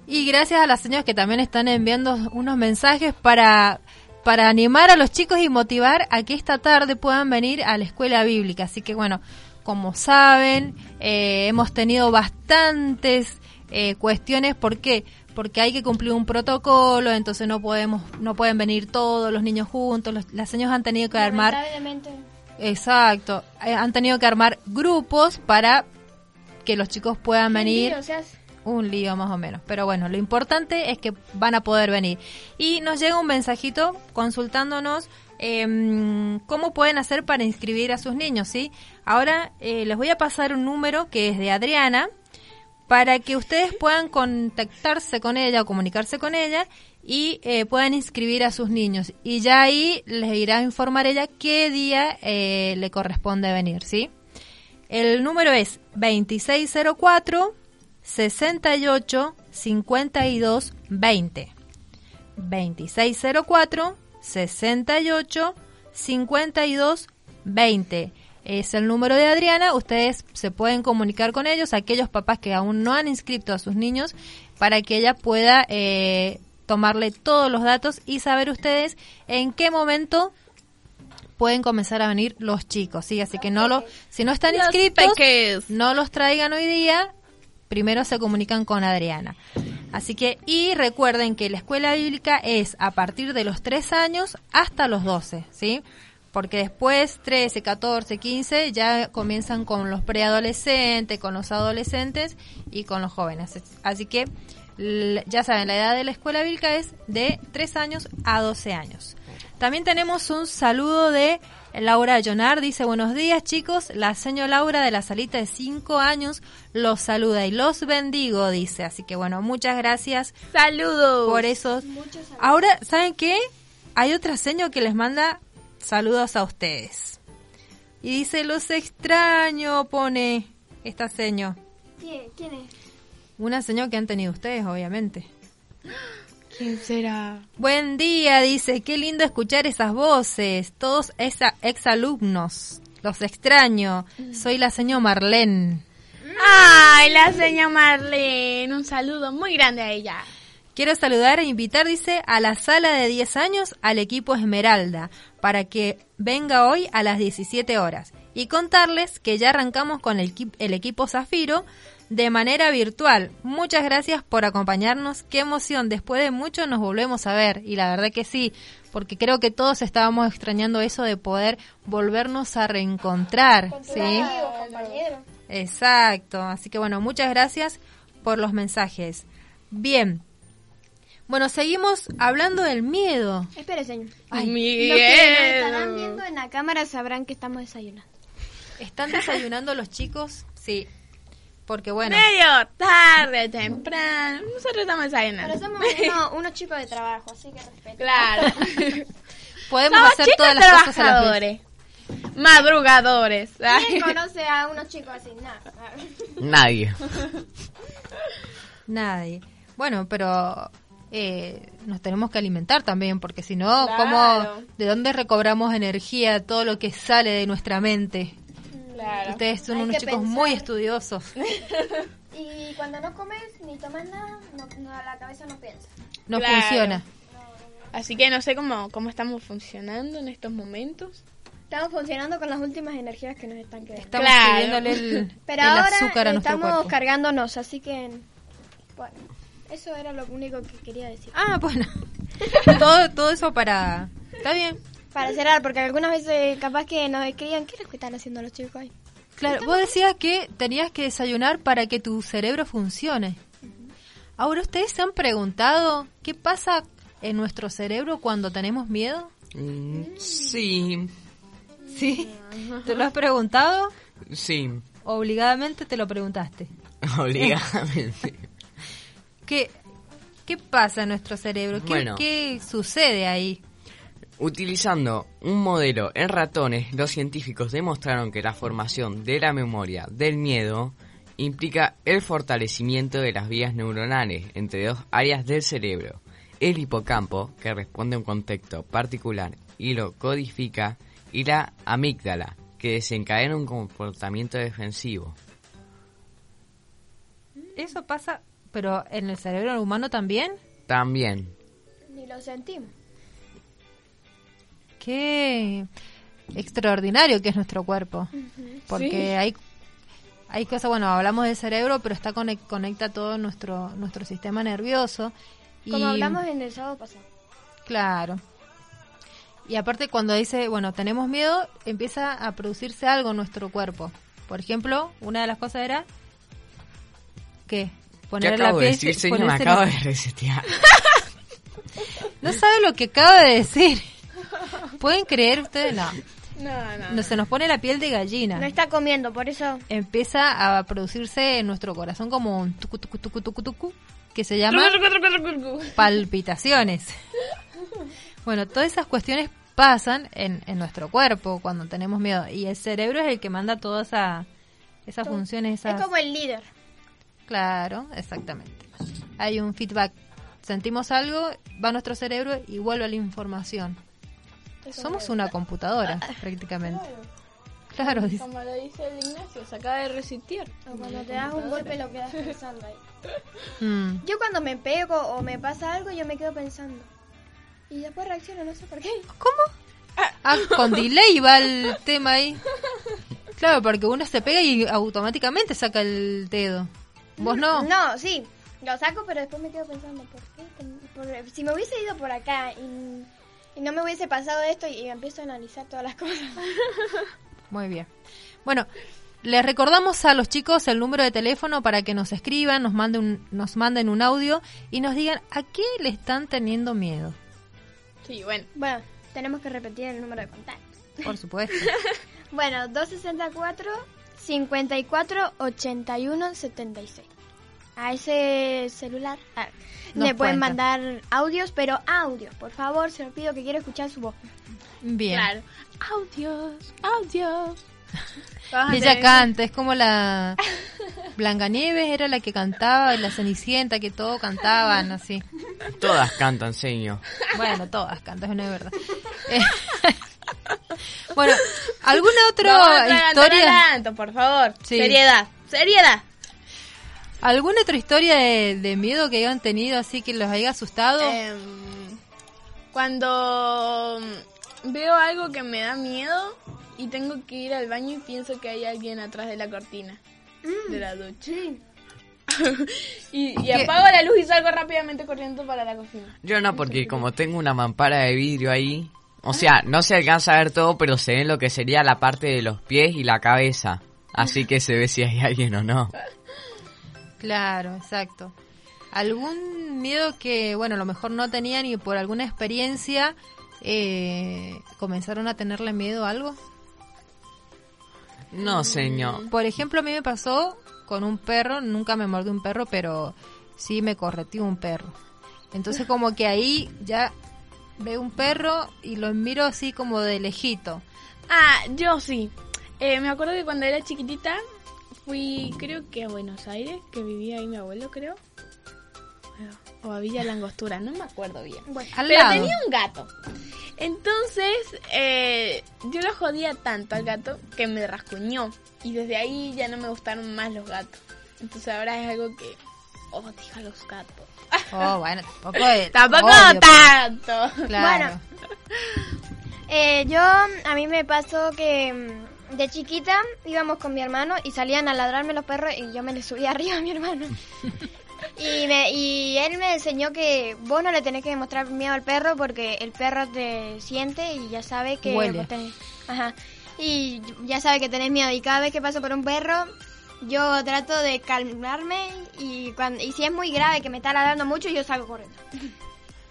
Y gracias a las señoras que también están enviando unos mensajes para, para animar a los chicos y motivar a que esta tarde puedan venir a la escuela bíblica. Así que bueno, como saben, eh, hemos tenido bastantes eh, cuestiones. ¿Por qué? Porque hay que cumplir un protocolo, entonces no podemos, no pueden venir todos los niños juntos. Los, las señoras han tenido que armar Exacto. Eh, han tenido que armar grupos para que los chicos puedan venir. o sea, Un lío más o menos. Pero bueno, lo importante es que van a poder venir. Y nos llega un mensajito consultándonos em, cómo pueden hacer para inscribir a sus niños, ¿sí? Ahora eh, les voy a pasar un número que es de Adriana para que ustedes puedan contactarse con ella o comunicarse con ella y eh, puedan inscribir a sus niños. Y ya ahí les irá a informar ella qué día eh, le corresponde venir, ¿sí? El número es 2604 68 52 20. 2604 68 52 20. Es el número de Adriana. Ustedes se pueden comunicar con ellos, aquellos papás que aún no han inscrito a sus niños, para que ella pueda eh, tomarle todos los datos y saber ustedes en qué momento pueden comenzar a venir los chicos, ¿sí? Así que no lo, si no están Los inscritos, peques. no los traigan hoy día, primero se comunican con Adriana. Así que, y recuerden que la escuela bíblica es a partir de los 3 años hasta los 12, ¿sí? Porque después, 13, 14, 15, ya comienzan con los preadolescentes, con los adolescentes y con los jóvenes. Así que, ya saben, la edad de la escuela bíblica es de 3 años a 12 años. También tenemos un saludo de Laura Llonar, dice buenos días chicos, la señora Laura de la salita de 5 años los saluda y los bendigo, dice. Así que bueno, muchas gracias Saludos. por eso. Ahora, ¿saben qué? Hay otra seño que les manda saludos a ustedes. Y dice, los extraño, pone esta seño. ¿quién, quién es? Una seño que han tenido ustedes, obviamente. <gasps> ¿Quién será? Buen día, dice, qué lindo escuchar esas voces, todos esa exalumnos, los extraño, soy la señora Marlene. Ay, la señora Marlene. Un saludo muy grande a ella. Quiero saludar e invitar, dice, a la sala de 10 años al equipo Esmeralda, para que venga hoy a las 17 horas. Y contarles que ya arrancamos con el, equi- el equipo Zafiro de manera virtual. Muchas gracias por acompañarnos. Qué emoción. Después de mucho nos volvemos a ver. Y la verdad que sí, porque creo que todos estábamos extrañando eso de poder volvernos a reencontrar. ¿sí? Compañero. Exacto. Así que bueno, muchas gracias por los mensajes. Bien. Bueno, seguimos hablando del miedo. Espere, señor. Ay, Los que nos estarán viendo en la cámara sabrán que estamos desayunando. ¿Están desayunando los chicos? Sí. Porque bueno, Medio tarde, temprano. Nosotros estamos desayunando. Pero somos uno- unos chicos de trabajo, así que respeto. Claro. <laughs> podemos Somos hacer todas las cosas a. Madrugadores. ¿Quién conoce a unos chicos así? Nada. Nadie. Nadie. Bueno, pero eh, nos tenemos que alimentar también, porque si no, Claro. ¿cómo, ¿de dónde recobramos energía, todo lo que sale de nuestra mente? Claro. Ustedes son Hay unos chicos pensar. muy estudiosos. <laughs> Y cuando no comes ni tomas nada, no, no, la cabeza no piensa. No Claro. funciona. Así que no sé cómo, cómo estamos funcionando en estos momentos. Estamos funcionando con las últimas energías que nos están quedando. Estamos Claro. el, Pero el ahora azúcar a nuestro estamos cargándonos, así que... Bueno, eso era lo único que quería decir. Ah, <laughs> bueno. todo, todo eso para... Está bien. Para cerrar, porque algunas veces capaz que nos escriban, ¿qué es lo que están haciendo los chicos ahí? Claro, vos decías que tenías que desayunar para que tu cerebro funcione. Ahora, ¿ustedes se han preguntado qué pasa en nuestro cerebro cuando tenemos miedo? Mm, sí, ¿Sí? ¿Te lo has preguntado? sí, Obligadamente te lo preguntaste. <laughs> obligadamente. ¿Qué, qué pasa en nuestro cerebro? ¿Qué, Bueno. qué sucede ahí? Utilizando un modelo en ratones, los científicos demostraron que la formación de la memoria del miedo implica el fortalecimiento de las vías neuronales entre dos áreas del cerebro. El hipocampo, que responde a un contexto particular y lo codifica, y la amígdala, que desencadena un comportamiento defensivo. Eso pasa, pero en el cerebro humano también. También, Ni lo sentimos. Qué extraordinario que es nuestro cuerpo. Porque hay hay cosas, bueno, hablamos del cerebro, pero está conec- conecta todo nuestro nuestro sistema nervioso. Como y, hablamos en el sábado pasado. Claro. Y aparte cuando dice, bueno, tenemos miedo, empieza a producirse algo en nuestro cuerpo. Por ejemplo, una de las cosas era ¿qué? ¿Qué Poner acabo de piel- decir, señor? Me ponerse acabo la- de resetear. <laughs> No sabe lo que acaba de decir. ¿Pueden creer ustedes? No. No, no. No, se nos pone la piel de gallina. No está comiendo, por eso... Empieza a producirse en nuestro corazón como un tucu tucu tucu tucu tucu que se llama palpitaciones. Bueno, todas esas cuestiones pasan en, en nuestro cuerpo cuando tenemos miedo y el cerebro es el que manda todas esa, esas funciones, esas... Es como el líder. Claro, exactamente. Hay un feedback. Sentimos algo, va a nuestro cerebro y vuelve la información. Somos una computadora, <laughs> prácticamente. Claro. Como lo dice el Ignacio, se acaba de resetear. O cuando te das un golpe lo quedas pensando ahí. Mm. <laughs> Yo cuando me pego o me pasa algo, yo me quedo pensando. Y después reacciono, no sé por qué. ¿Cómo? Ah, con delay va el tema ahí. <laughs> Claro, porque uno se pega y automáticamente saca el dedo. ¿Vos no? No, sí. Lo saco, pero después me quedo pensando, ¿por qué? Por- si me hubiese ido por acá y, y no me hubiese pasado esto y, empiezo a analizar todas las <laughs> cosas. Muy bien. Bueno, les recordamos a los chicos el número de teléfono para que nos escriban, nos manden un, nos manden un audio y nos digan a qué le están teniendo miedo. Sí, bueno. Bueno, tenemos que repetir el número de contacto. Por supuesto. <laughs> Bueno, 264 54 81 76. A ese celular ah, le pueden cuenta. mandar audios, pero audios, por favor, se lo pido que quiero escuchar su voz. Bien. Claro. Audios, audios. <laughs> Y ella canta, es como la Blancanieves era la que cantaba, y la Cenicienta que todo cantaban así. Todas cantan, señor. Bueno, todas cantan, no es verdad. <laughs> <laughs> Bueno, ¿alguna otra atragantar historia? adelanto, por favor. Sí. Seriedad, seriedad. ¿Alguna otra historia de, de miedo que hayan tenido así que los haya asustado? Em, cuando mm, veo algo que me da miedo y tengo que ir al baño y pienso que hay alguien atrás de la cortina de la ducha. <laughs> y, apago la luz y salgo rápidamente corriendo para la cocina. Yo no, porque como tengo una mampara de vidrio ahí, o sea, no se alcanza a ver todo, pero se ve lo que sería la parte de los pies y la cabeza. Así que se ve si hay alguien o no. Claro, exacto. ¿Algún miedo que, bueno, a lo mejor no tenían y por alguna experiencia eh, comenzaron a tenerle miedo a algo? No, señor. Por ejemplo, a mí me pasó con un perro, nunca me mordió un perro, pero sí me correteó un perro. Entonces como que ahí ya veo un perro y lo miro así como de lejito. Ah, yo sí. Eh, me acuerdo que cuando era chiquitita fui, creo que a Buenos Aires, que vivía ahí mi abuelo, creo. O a Villa Langostura, no me acuerdo bien. Al Pero lado. tenía un gato. Entonces, eh, yo lo jodía tanto al gato que me rascuñó. Y desde ahí ya no me gustaron más los gatos. Entonces ahora es algo que odio a los gatos. Oh, bueno, tampoco. <laughs> Tampoco obvio, tanto. pero- Claro. Eh, yo, a mí me pasó que mm, de chiquita íbamos con mi hermano y salían a ladrarme los perros y yo me les subía <laughs> arriba a mi hermano. Y, me, y él me enseñó que vos no le tenés que demostrar miedo al perro porque el perro te siente y ya sabe que Huele. vos tenés... Ajá. Y ya sabe que tenés miedo y cada vez que paso por un perro yo trato de calmarme y, cuando, y si es muy grave que me está ladrando mucho yo salgo corriendo.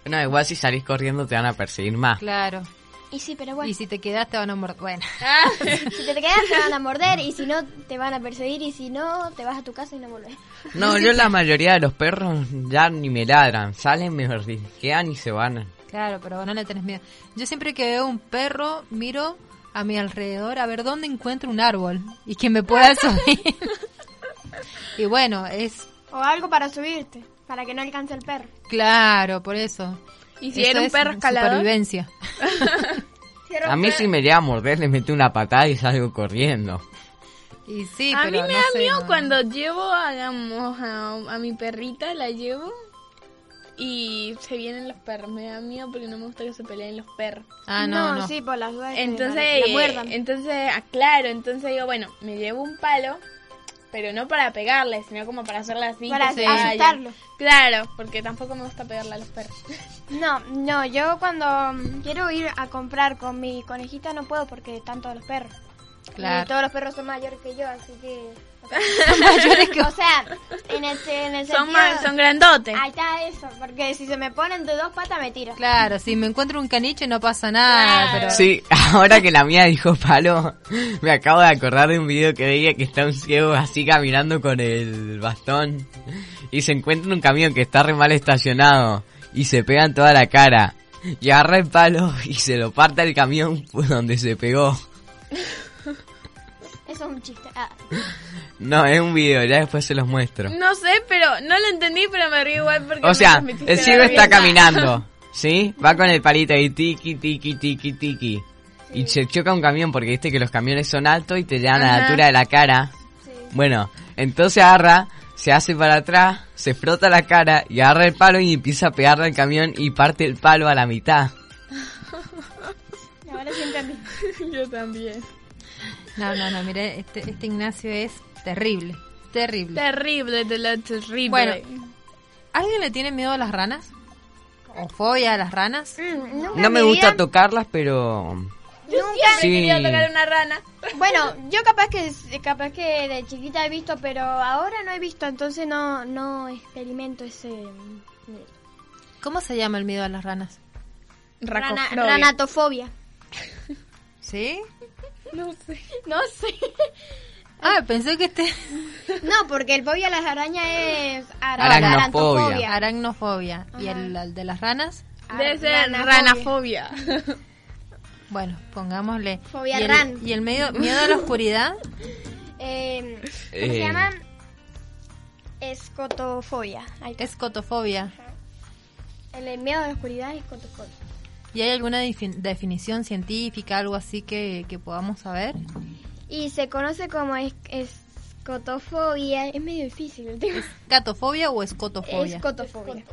No, igual si salís corriendo te van a perseguir más. Claro. Y sí, pero bueno. Y si te quedas te van a morder. Bueno. <laughs> Si te quedas te van a morder y si no te van a perseguir y si no te vas a tu casa y no volvés. No, yo la mayoría de los perros ya ni me ladran. Salen, me risquean y se van. Claro, pero no le tenés miedo. Yo siempre que veo un perro, miro a mi alrededor a ver dónde encuentro un árbol y que me pueda <laughs> subir. <laughs> y bueno, es O algo para subirte, para que no alcance el perro. claro, por eso. ¿Y si Eso era un es perro escalador? Supervivencia. <laughs> A mí si me llega a morder le meto una patada y salgo corriendo. Y sí, a pero mí me no da sé, miedo no. cuando llevo, hagamos, a, a mi perrita, la llevo y se vienen los perros. Me da miedo porque no me gusta que se peleen los perros. Ah, no, no. sí, por las dudas. que Entonces, la- la muerdan. entonces, ah, claro, entonces digo, bueno, me llevo un palo, pero no para pegarle, sino como para hacerle así. Para que se vaya. asustarlo. Claro, porque tampoco me gusta pegarle a los perros. <laughs> No, no, yo cuando mm, quiero ir a comprar con mi conejita no puedo porque están todos los perros. Claro. Y todos los perros son mayores que yo, así que... mayores que <laughs> O sea, en el, en el Son, sentido- son grandotes. Ahí está eso, porque si se me ponen de dos patas me tiran. Claro, si me encuentro un caniche no pasa nada, Claro. pero Sí, <laughs> ahora que la mía dijo palo, me acabo de acordar de un video que veía que está un ciego así caminando con el bastón y se encuentra un camión que está re mal estacionado y se pega en toda la cara y agarra el palo y se lo parte al camión <laughs> donde se pegó. Eso es un chiste. Ah. No, es un video, ya después se los muestro. No sé, pero no lo entendí, pero me río igual porque O sea, el ciego está caminando, <laughs> ¿sí? Va con el palito ahí, tiki, tiki, tiki, tiki. Y se choca un camión porque viste que los camiones son altos y te llegan a la altura de la cara. Bueno, entonces agarra, se hace para atrás, se frota la cara y agarra el palo y empieza a pegarle al camión y parte el palo a la mitad. <laughs> Ahora sí entendí. <laughs> Yo también. No, no, no, mire, este, este Ignacio es terrible, terrible. Terrible, de lo terrible. Bueno, ¿Alguien le tiene miedo a las ranas? ¿O fobia a las ranas? Mm, nunca No me gusta tocarlas, pero... Nunca. Sí. quería tocar una rana. Bueno, yo capaz que capaz que de chiquita he visto, pero ahora no he visto, entonces no no experimento ese mm, ¿Cómo se llama el miedo a las ranas? rana, ranatofobia. ¿Sí? No sé. No sé. Ah, pensé que este... No, porque el fobia a las arañas es ara- Aracnofobia. ¿Y el, el de las ranas? Debe ser Ranafobia. Bueno, pongámosle. Fobia ¿Y el, ran. ¿Y el medio, miedo a la oscuridad? Eh, ¿Cómo Eh. se llama? Escotofobia. Ahí está. Escotofobia. El, el miedo a la oscuridad es escotofobia. ¿Y hay alguna defi- definición científica, algo así que, que podamos saber? Y se conoce como es, escotofobia. Es medio difícil el tema. ¿Catofobia o escotofobia? Escotofobia.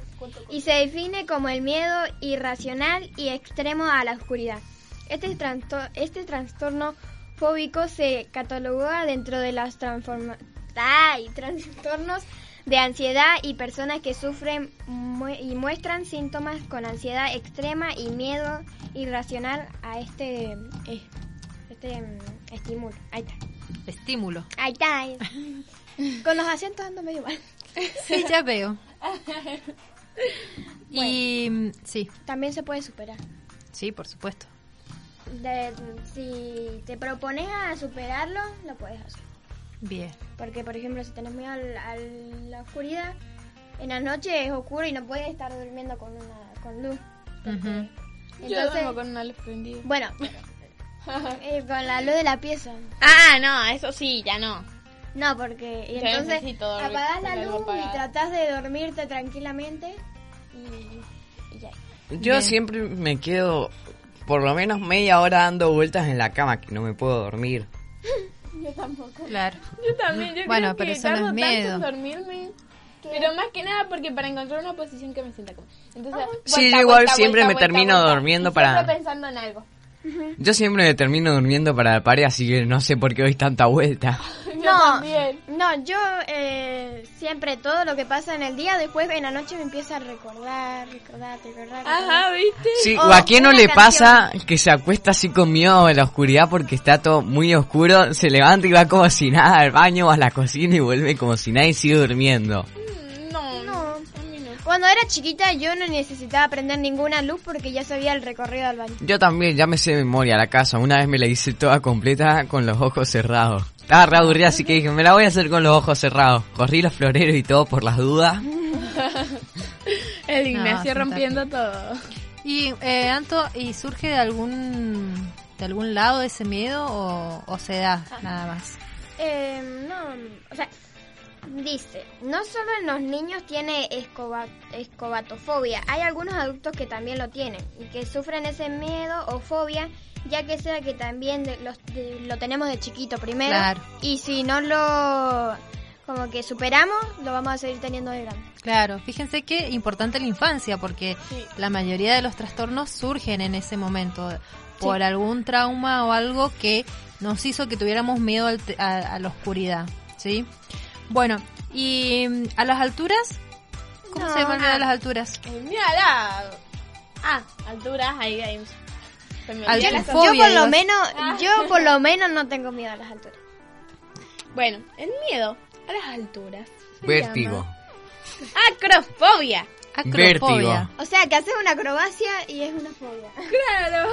Y se define como el miedo irracional y extremo a la oscuridad. Este, transto- este trastorno fóbico se cataloga dentro de los transforma- ¡Ay! trastornos de ansiedad y personas que sufren mu- y muestran síntomas con ansiedad extrema y miedo irracional a este, eh, este mm, estímulo. Ahí está. Estímulo. Ahí está. ahí. <laughs> Con los acentos ando medio mal. Sí, ya veo. <laughs> Y mm, sí, También se puede superar. sí, por supuesto. De- si te propones a superarlo, lo puedes hacer. Bien. Porque, por ejemplo, si tenés miedo al- a la oscuridad, en la noche es oscuro y no puedes estar durmiendo con una con luz. Ujú. Yo Entonces, duermo con una luz prendida. bueno, <laughs> eh, con la luz de la pieza. Ah, no, eso sí, ya no. No, porque y Yo entonces apagás la luz y tratás de dormirte tranquilamente y, y ya. Yo Bien. siempre me quedo por lo menos media hora dando vueltas en la cama que no me puedo dormir. <laughs> <laughs> Yo tampoco. Claro. Yo también, yo Bueno, creo pero que eso no es tardo tanto miedo. en dormirme. Pero más que nada porque para encontrar una posición que me sienta cómoda. Entonces, Sí, vuelta, yo igual vuelta, siempre vuelta, me termino vuelta, durmiendo y para- Siempre pensando en algo. Yo siempre me termino durmiendo para la pared, así que no sé por qué doy tanta vuelta. <laughs> No, no, yo eh, siempre todo lo que pasa en el día, después en la noche me empieza a recordar, recordar, recordar. Ajá. ¿viste? Sí, O o a quién no le canción. pasa que se acuesta así con miedo en la oscuridad porque está todo muy oscuro, se levanta y va como si nada al baño o a la cocina y vuelve como si nada y sigue durmiendo. Cuando era chiquita yo no necesitaba prender ninguna luz porque ya sabía el recorrido al baño. Yo también, ya me sé de memoria la casa, una vez me la hice toda completa con los ojos cerrados. Estaba re aburrida, así que dije, me la voy a hacer con los ojos cerrados. Corrí los floreros y todo por las dudas. <laughs> El Ignacio No, rompiendo todo. Y, eh, Anto, ¿y surge de algún de algún lado ese miedo o, o se da nada más? Eh, no, o sea, dice, no solo en los niños tiene escoba- escobatofobia, hay algunos adultos que también lo tienen y que sufren ese miedo o fobia, ya que sea que también de- los- de- lo tenemos de chiquito primero Claro. y si no lo como que superamos, lo vamos a seguir teniendo de grande. Claro, fíjense que importante la infancia porque Sí. la mayoría de los trastornos surgen en ese momento por algún trauma o algo que nos hizo que tuviéramos miedo al a, a la oscuridad, ¿sí? Bueno, y mm, a las alturas, ¿cómo No, se llama el miedo ah. a las alturas? Eh, mírala. Ah, alturas, ahí, las Yo por lo menos, Ah. yo por lo menos no tengo miedo a las alturas. Bueno, el miedo a las alturas. Vértigo. llama Acrofobia. Acrofobia. O sea, que haces una acrobacia y es una fobia. Claro.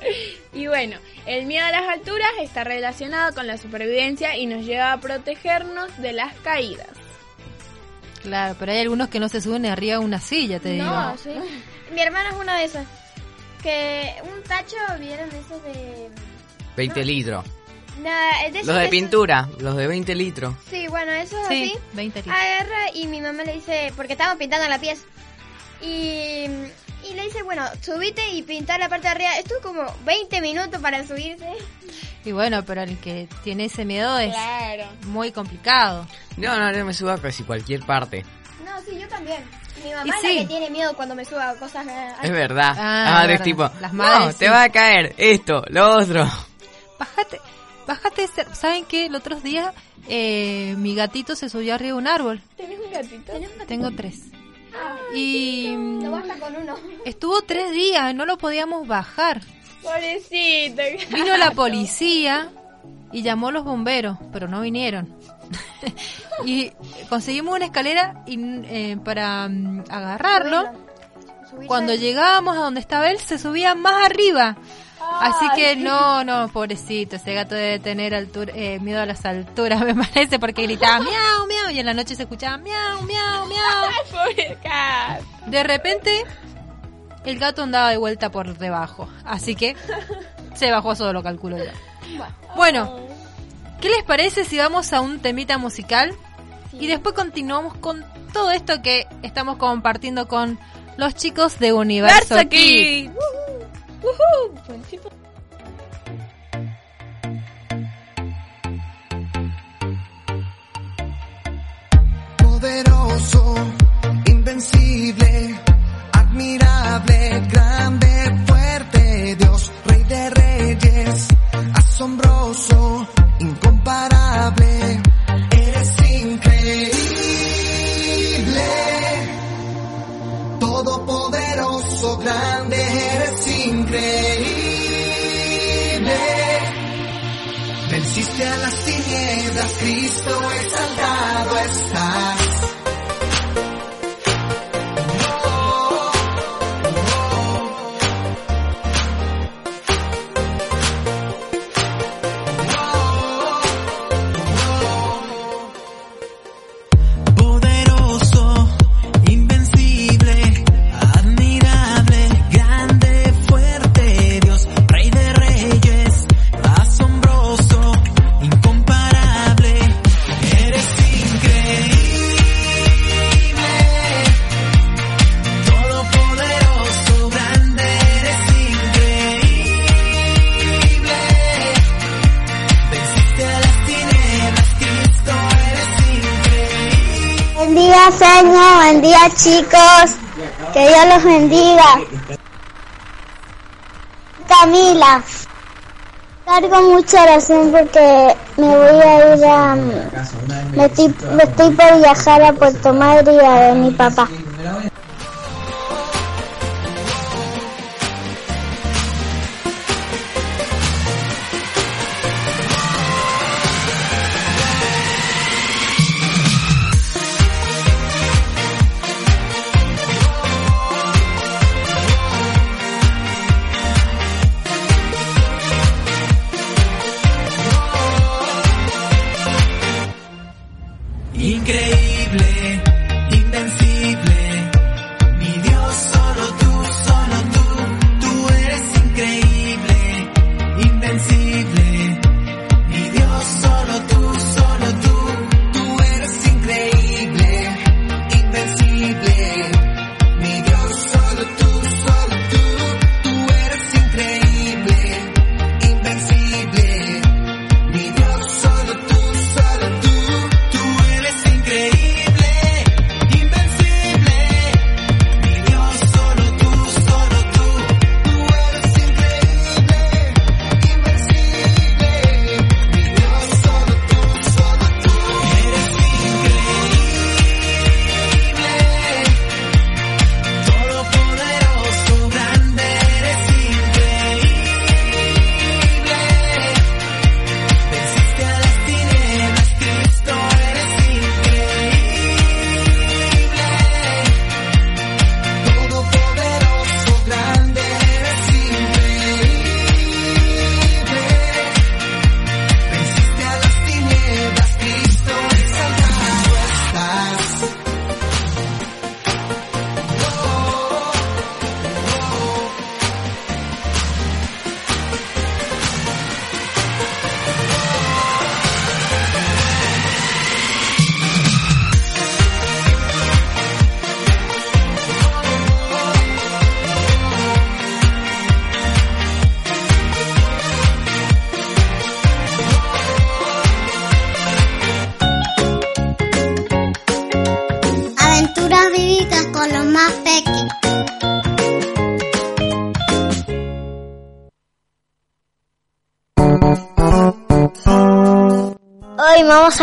<laughs> Y bueno, el miedo a las alturas está relacionado con la supervivencia y nos lleva a protegernos de las caídas. Claro, pero hay algunos que no se suben arriba de una silla, te digo. No, sí. Mi hermana es una de esas. Que un tacho, ¿vieron esos de...? 20 litros. Nada, de esos Los de esos- pintura, los de 20 litros. Sí, bueno, eso es Sí, así. 20 litros. Agarra y mi mamá le dice, porque estábamos pintando la pieza. Y, y le dice, bueno, subite y pintar la parte de arriba. Estuvo como 20 minutos para subirse. Y bueno, pero el que tiene ese miedo es Claro. muy complicado. No, no, yo me subo a casi cualquier parte. No, sí, yo también. Mi mamá Y es sí. la que tiene miedo cuando me suba a cosas... eh, Es verdad. Ah, la madre es tipo, Las no, madres, te sí. va a caer esto, lo otro. Bájate, bájate. ¿Saben qué? El otro día eh, mi gatito se subió arriba de un árbol. ¿Tenés un gatito? Tengo tres. Y No basta con uno. estuvo tres días, no lo podíamos bajar. Pobrecito. Vino la policía y llamó a los bomberos, pero no vinieron. <laughs> y conseguimos una escalera y, eh, para mm, agarrarlo. Cuando llegábamos a donde estaba él, se subía más arriba. Así que no, no, pobrecito, ese gato debe tener altura, eh, miedo a las alturas, <laughs> me parece, porque gritaba miau, miau, y en la noche se escuchaba miau, miau, miau. <laughs> Pobre gato. De repente, el gato andaba de vuelta por debajo, así que se bajó solo, calculo yo. Bueno, ¿qué les parece si vamos a un temita musical? Y después continuamos con todo esto que estamos compartiendo con los chicos de Universo Verso Kids. Woohoo! When people chicos. Que Dios los bendiga. Camila. Cargo mucha oración porque me voy a ir a... Me estoy, me estoy por viajar a Puerto Madre y a ver mi papá.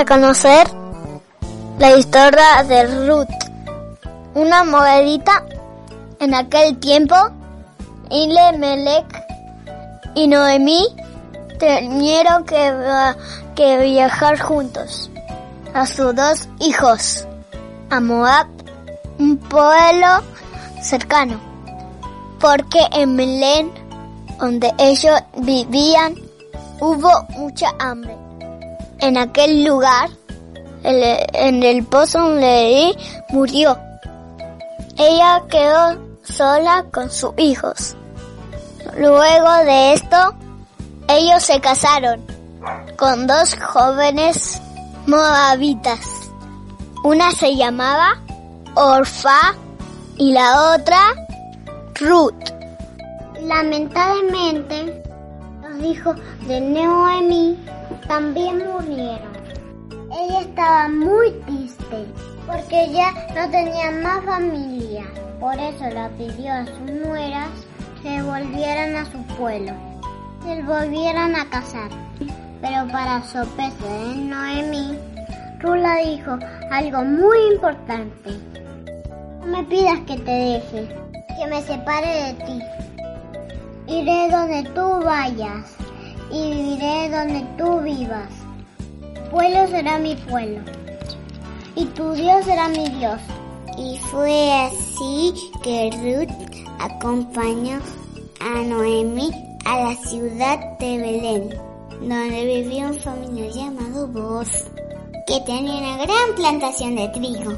A conocer la historia de Ruth, una movedita en aquel tiempo. Ilemelec y Noemí tenieron que, que viajar juntos a sus dos hijos a Moab, un pueblo cercano, porque en Belén, donde ellos vivían, hubo mucha hambre. En aquel lugar, en el pozo donde murió. Ella quedó sola con sus hijos. Luego de esto, ellos se casaron con dos jóvenes moabitas. Una se llamaba Orfa y la otra Ruth. Lamentablemente, los hijos de Noemi también murieron. Ella estaba muy triste porque ya no tenía más familia. Por eso le pidió a sus nueras que volvieran a su pueblo, que volvieran a casar. Pero para sorpresa de Noemí, Rula dijo algo muy importante. No me pidas que te deje, que me separe de ti. Iré donde tú vayas y viviré donde tú vivas. Pueblo será mi pueblo y tu Dios será mi Dios. Y fue así que Ruth acompañó a Noemi a la ciudad de Belén, donde vivía un familiar llamado Boz, que tenía una gran plantación de trigo.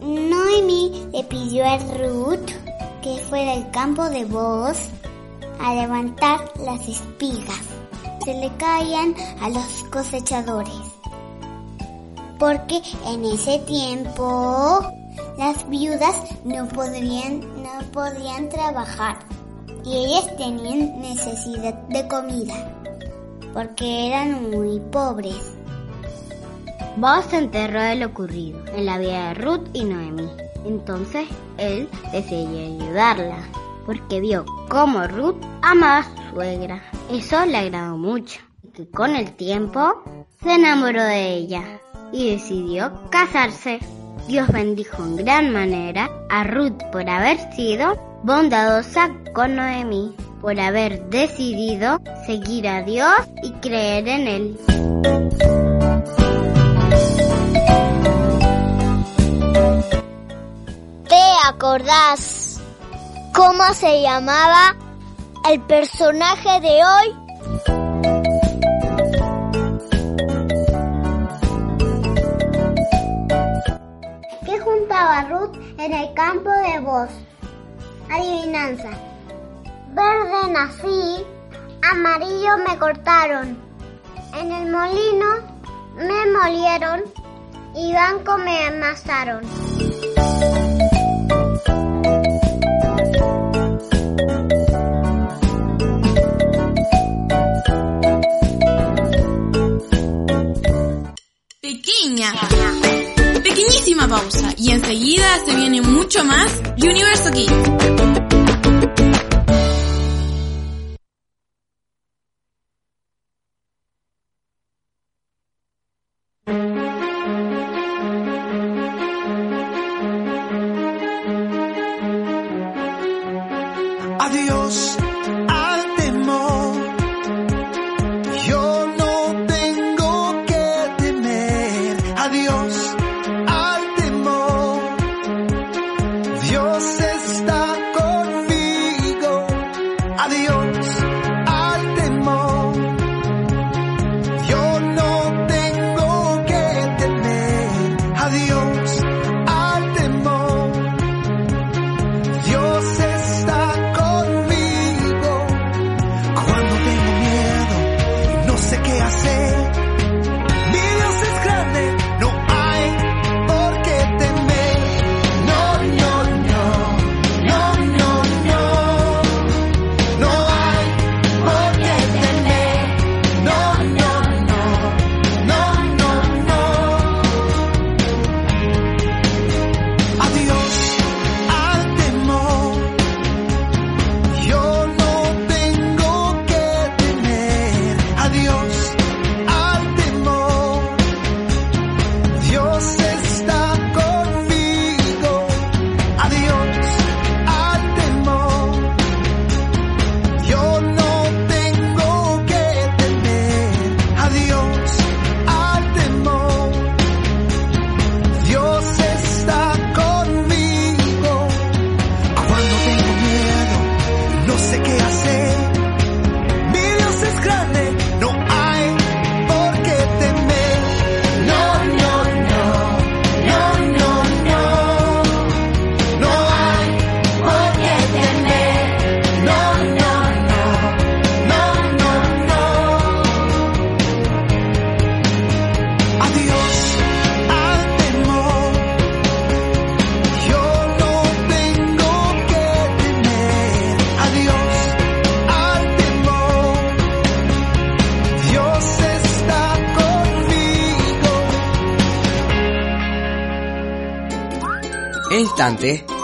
Noemi le pidió a Ruth que fuera al campo de Boz a levantar las espigas. Se le caían a los cosechadores. Porque en ese tiempo las viudas no podrían, no podían trabajar y ellas tenían necesidad de comida porque eran muy pobres. Boaz se enteró de lo ocurrido en la vida de Ruth y Noemí. Entonces él decidió ayudarla porque vio cómo Ruth amaba Eso le agradó mucho y que con el tiempo se enamoró de ella y decidió casarse. Dios bendijo en gran manera a Ruth por haber sido bondadosa con Noemí, por haber decidido seguir a Dios y creer en Él. ¿Te acordás cómo se llamaba el personaje de hoy? ¿Qué juntaba Ruth en el campo de voz? Adivinanza. Verde nací, amarillo me cortaron. En el molino me molieron y blanco me amasaron. Pequeñísima pausa y enseguida se viene mucho más Universo Kids.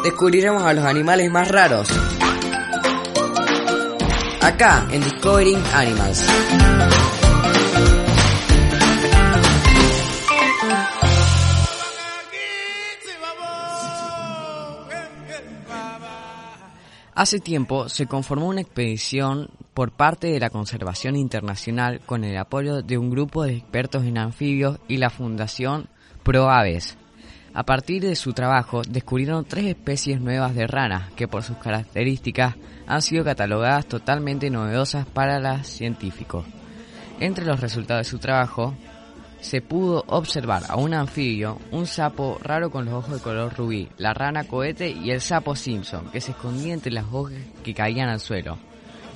Descubriremos a los animales más raros. Acá, en Discovering Animals. Hace tiempo se conformó una expedición por parte de la Conservación Internacional con el apoyo de un grupo de expertos en anfibios y la Fundación Pro Aves. A partir de su trabajo descubrieron tres especies nuevas de ranas que por sus características han sido catalogadas totalmente novedosas para los científicos. Entre los resultados de su trabajo se pudo observar a un anfibio, un sapo raro con los ojos de color rubí, la rana cohete y el sapo Simpson, que se escondía entre las hojas que caían al suelo.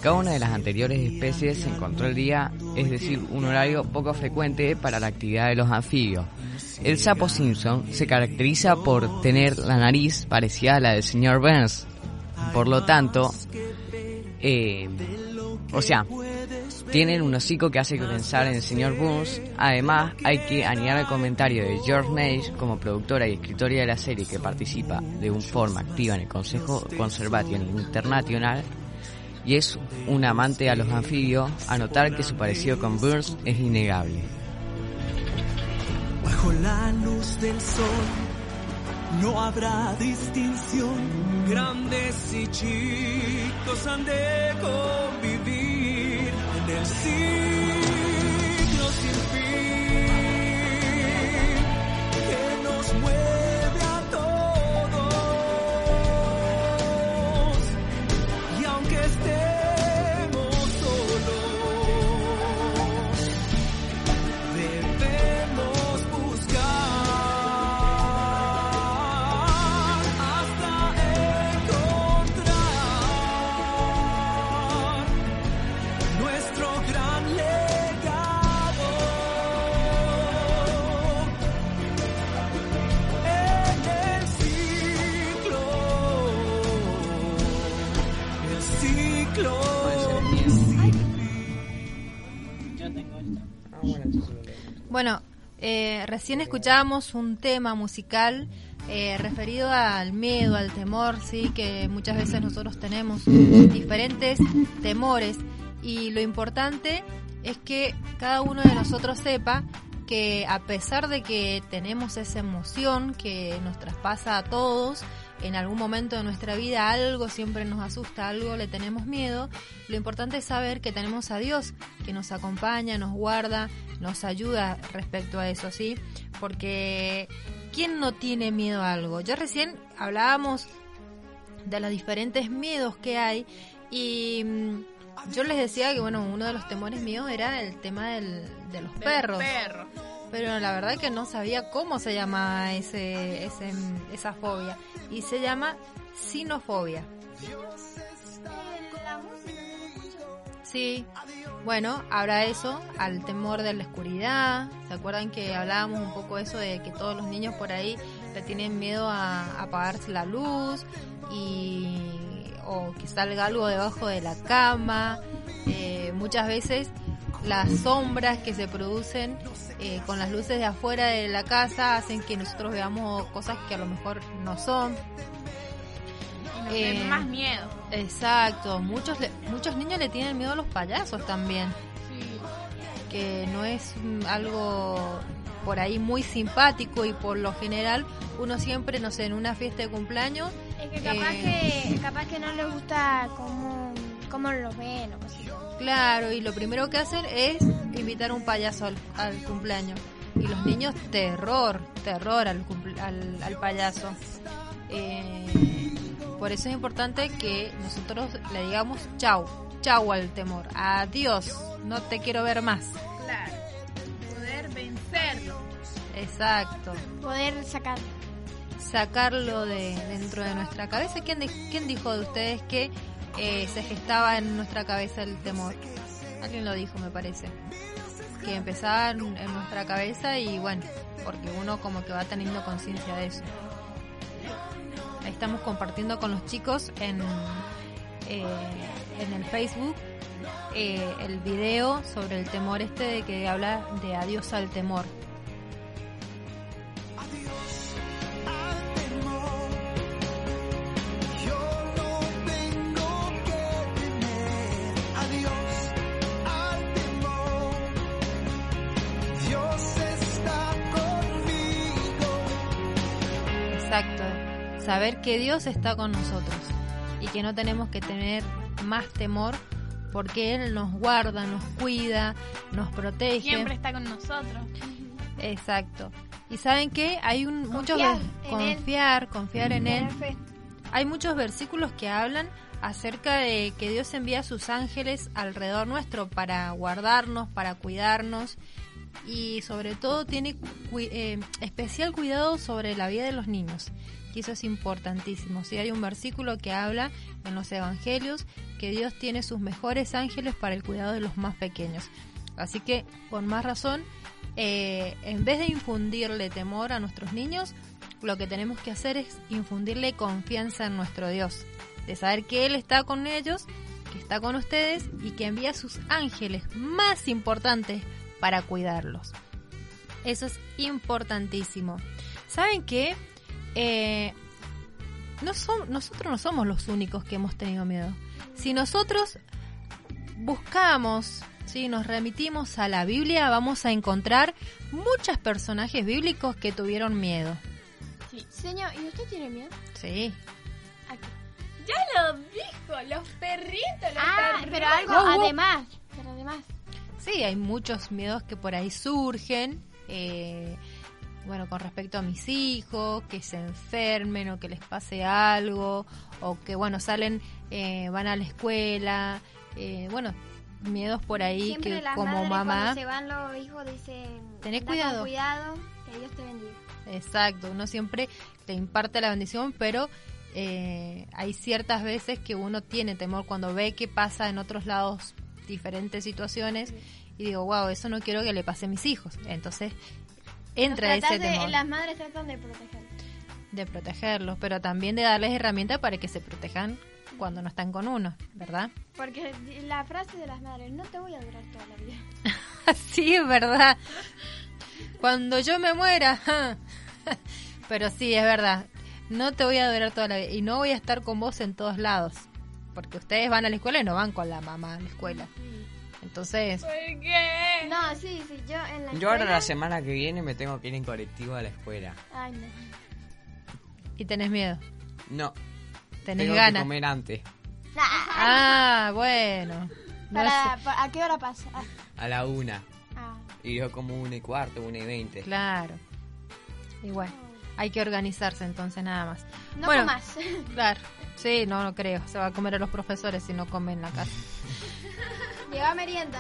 Cada una de las anteriores especies se encontró el día, es decir, un horario poco frecuente para la actividad de los anfibios. El sapo Simpson se caracteriza por tener la nariz parecida a la del señor Burns. Por lo tanto, eh, o sea, tienen un hocico que hace pensar en el señor Burns. Además, hay que añadir el comentario de George Nash como productora y escritora de la serie que participa de una forma activa en el Consejo Conservation Internacional y es un amante a los anfibios, a notar que su parecido con Burns es innegable. Bajo la luz del sol no habrá distinción. Grandes y chicos han de convivir en el siglo Bueno, eh, recién escuchábamos un tema musical eh, referido al miedo, al temor, sí, que muchas veces nosotros tenemos diferentes temores. Y lo importante es que cada uno de nosotros sepa que a pesar de que tenemos esa emoción que nos traspasa a todos, en algún momento de nuestra vida algo siempre nos asusta, algo le tenemos miedo, lo importante es saber que tenemos a Dios que nos acompaña, nos guarda, nos ayuda respecto a eso, ¿sí? Porque ¿quién no tiene miedo a algo? Yo recién hablábamos de los diferentes miedos que hay y mm, yo les decía que bueno, uno de los temores míos era el tema del, de los perros. Perro. Pero la verdad que no sabía cómo se llama ese, ese, esa fobia. Y se llama sinofobia. Sí, bueno, habrá eso, al temor de la oscuridad. ¿Se acuerdan que hablábamos un poco eso de que todos los niños por ahí le tienen miedo a, a apagarse la luz y o que salga algo debajo de la cama? Eh, muchas veces las sombras que se producen eh, con las luces de afuera de la casa hacen que nosotros veamos cosas que a lo mejor no son. Nos Eh, den más miedo. Exacto, muchos le- muchos niños le tienen miedo a los payasos también, que no es algo por ahí muy simpático y por lo general uno siempre, no sé, en una fiesta de cumpleaños, Es que capaz, Eh. que capaz que no les gusta cómo, cómo lo ven o así. claro, y lo primero que hacen es invitar a un payaso al, al cumpleaños. Y los niños, terror, terror al, cumple- al, al payaso. Eh, por eso es importante que nosotros le digamos chau, chau al temor, adiós, no te quiero ver más. Claro. Poder vencerlo. Exacto. Poder sacar. Sacarlo de dentro de nuestra cabeza. ¿Quién, quién dijo de ustedes que eh, se gestaba en nuestra cabeza el temor? Alguien lo dijo, me parece. Que empezaba en, nuestra cabeza y bueno, porque uno como que va teniendo conciencia de eso. Estamos compartiendo con los chicos en, eh, en el Facebook eh, el video sobre el temor este de que habla de adiós al temor. Saber que Dios está con nosotros y que no tenemos que tener más temor porque Él nos guarda, nos cuida, nos protege. Siempre está con nosotros. Exacto. Y saben que hay un muchos Confiar Él. confiar, en Él. Hay muchos versículos que hablan acerca de que Dios envía a sus ángeles alrededor nuestro para guardarnos, para cuidarnos y sobre todo tiene eh, especial cuidado sobre la vida de los niños. Y eso es importantísimo. Si hay un versículo que habla en los evangelios que Dios tiene sus mejores ángeles para el cuidado de los más pequeños. Así que, con más razón, eh, en vez de infundirle temor a nuestros niños, lo que tenemos que hacer es infundirle confianza en nuestro Dios, de saber que Él está con ellos que está con ustedes y que envía sus ángeles más importantes para cuidarlos. Eso es importantísimo. ¿Saben qué? Eh, no son, nosotros no somos los únicos que hemos tenido miedo. Si nosotros buscamos, si nos remitimos a la Biblia, vamos a encontrar muchos personajes bíblicos que tuvieron miedo. Señor, ¿y usted tiene miedo? Sí. Ya lo dijo, los perritos, los Ah, perritos. pero algo además. Pero además. Sí, hay muchos miedos que por ahí surgen. eh, bueno, con respecto a mis hijos, que se enfermen o que les pase algo, o que, bueno, salen, eh, van a la escuela. eh, bueno, miedos por ahí Siempre que las como mamá. se van los hijos dicen... Tené "Anda con cuidado". cuidado, que Dios te bendiga. Exacto, uno siempre te imparte la bendición, pero eh, hay ciertas veces que uno tiene temor cuando ve que pasa en otros lados diferentes situaciones y digo, wow, eso no quiero que le pase a mis hijos. Entonces entra ese de- temor Las madres tratan de proteger. de protegerlos, pero también de darles herramientas para que se protejan cuando no están con uno, ¿verdad? Porque la frase de las madres, no te voy a durar toda la vida. <laughs> sí, es verdad. Cuando yo me muera. <laughs> Pero sí, es verdad. No te voy a durar toda la vida. Y no voy a estar con vos en todos lados. Porque ustedes van a la escuela y no van con la mamá a la escuela. Entonces, ¿Por qué? No, sí, sí, yo en la Yo ahora escuela- la semana que viene me tengo que ir en colectivo a la escuela. Ay, no. y tenés miedo. No, Tenés tengo que ganas. comer antes, Ah, bueno. No Para, es- ¿A qué hora pasa? Ah, a la una. ah. Y yo como una y cuarto, una y veinte. Claro. Y bueno, hay que organizarse entonces nada más. No bueno, comas. Claro. Sí, no, no creo. Se va a comer a los profesores si no comen en la casa. <laughs> Lleva merienda.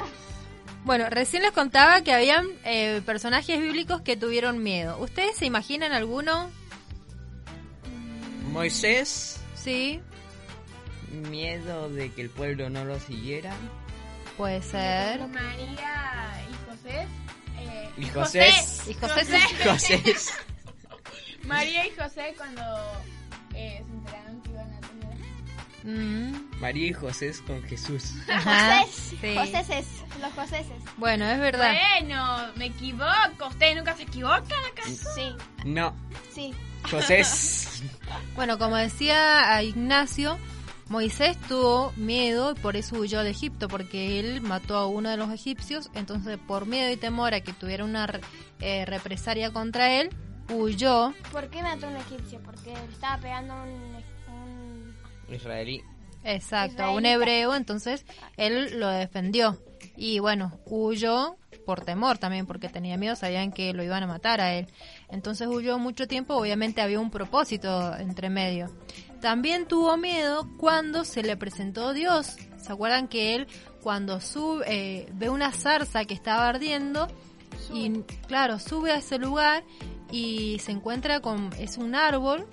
Bueno, recién les contaba que habían eh, personajes bíblicos que tuvieron miedo. ¿Ustedes se imaginan alguno? Moisés, Sí, miedo de que el pueblo no lo siguiera. puede ser. María y José. eh, Y José. Y José, José. <laughs> María y José cuando eh, se enteraron que. Mm, María y José con Jesús. ajá, José. sí. Joséses. Los joséses. Bueno, es verdad. Bueno, me equivoco. ¿Ustedes nunca se equivocan acaso? Sí, No, sí. José. <laughs> Bueno, como decía a Ignacio, Moisés tuvo miedo y por eso huyó de Egipto, porque él mató a uno de los egipcios, entonces por miedo y temor a que tuviera una eh, represalia contra él, huyó. ¿Por qué mató a un egipcio? Porque estaba pegando un... un... Israelí. Exacto, a un hebreo, entonces él lo defendió. Y bueno, huyó por temor también, porque tenía miedo, sabían que lo iban a matar a él. Entonces huyó mucho tiempo, obviamente había un propósito entre medio. También tuvo miedo cuando se le presentó Dios. ¿Se acuerdan que él cuando sube, eh, ve una zarza que estaba ardiendo y claro, sube a ese lugar y se encuentra con, es un árbol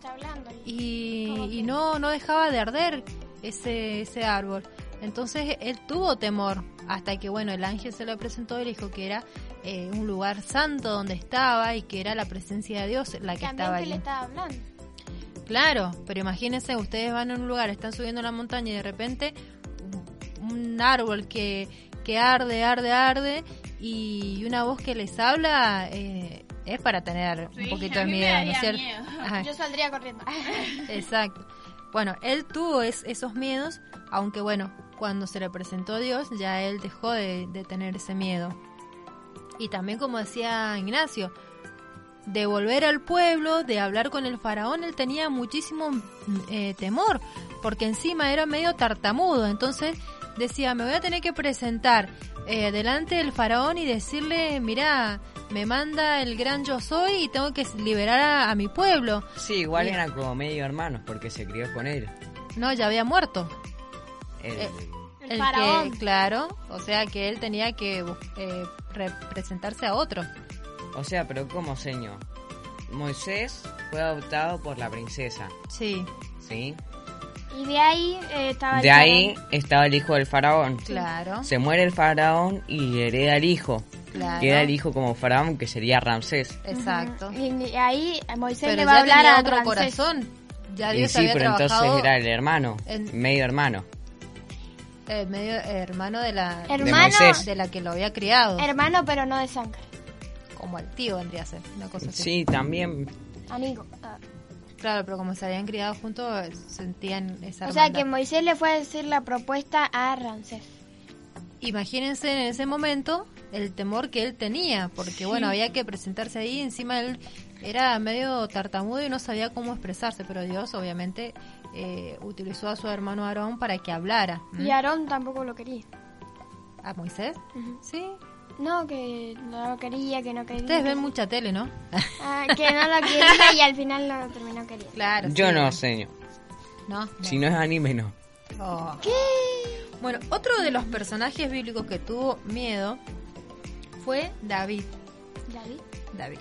está hablando. y, y no, no dejaba de arder ese, ese árbol. Entonces él tuvo temor hasta que, bueno, el ángel se le presentó y le dijo que era eh, un lugar santo donde estaba y que era la presencia de Dios la que También estaba que le allí. estaba hablando. Claro, pero imagínense, ustedes van a un lugar, están subiendo la montaña y de repente un- un árbol que, que arde, arde, arde y una voz que les habla eh, es para tener un poquito de miedo, ¿no es cierto? <laughs> Yo saldría corriendo. <laughs> Exacto. Bueno, él tuvo es- esos miedos, aunque bueno, cuando se le presentó Dios, ya él dejó de, de tener ese miedo. Y también, como decía Ignacio, de volver al pueblo, de hablar con el faraón, él tenía muchísimo mm, eh, temor, porque encima era medio tartamudo, entonces decía, me voy a tener que presentar eh, delante del faraón y decirle, mira, me manda el gran yo soy y tengo que liberar a, a mi pueblo. Sí, igual Bien. eran como medio hermanos porque se crió con él. No, ya había muerto. Él- Eh, El, El faraón. que, claro, o sea que él tenía que eh, representarse a otro. O sea, pero como señor. Moisés fue adoptado por la princesa, Sí, ¿sí? Y de ahí eh, estaba el De ahí faraón. estaba el hijo del faraón. claro, Se muere el faraón y hereda el hijo. claro. Queda el hijo como faraón que sería Ramsés. Exacto. Y y ahí Moisés Pero le va a hablar a otro Ramsés. corazón. Ya Y Dios sí, había pero entonces era el hermano, en- medio hermano. eh, medio hermano de la Hermano, Moisés. de la que lo había criado, hermano, pero no de sangre. como el tío vendría a ser, una cosa así. Sí, también. Amigo. Claro, pero como se habían criado juntos, sentían esa O sea que Moisés le fue a decir la propuesta a Ramsés. Imagínense en ese momento el temor que él tenía, porque bueno, había que presentarse ahí, encima él era medio tartamudo y no sabía cómo expresarse, pero Dios obviamente eh, utilizó a su hermano Aarón para que hablara. Y Aarón tampoco lo quería. ¿A Moisés? Sí. No, que no lo quería, que no quería. Ustedes ven mucha tele, ¿no? Ah, que no lo quería y al final lo terminó queriendo. claro. Yo sí. no, señor. No. Si no es anime, no. Oh. Bueno, otro de los personajes bíblicos que tuvo miedo fue David. David. David.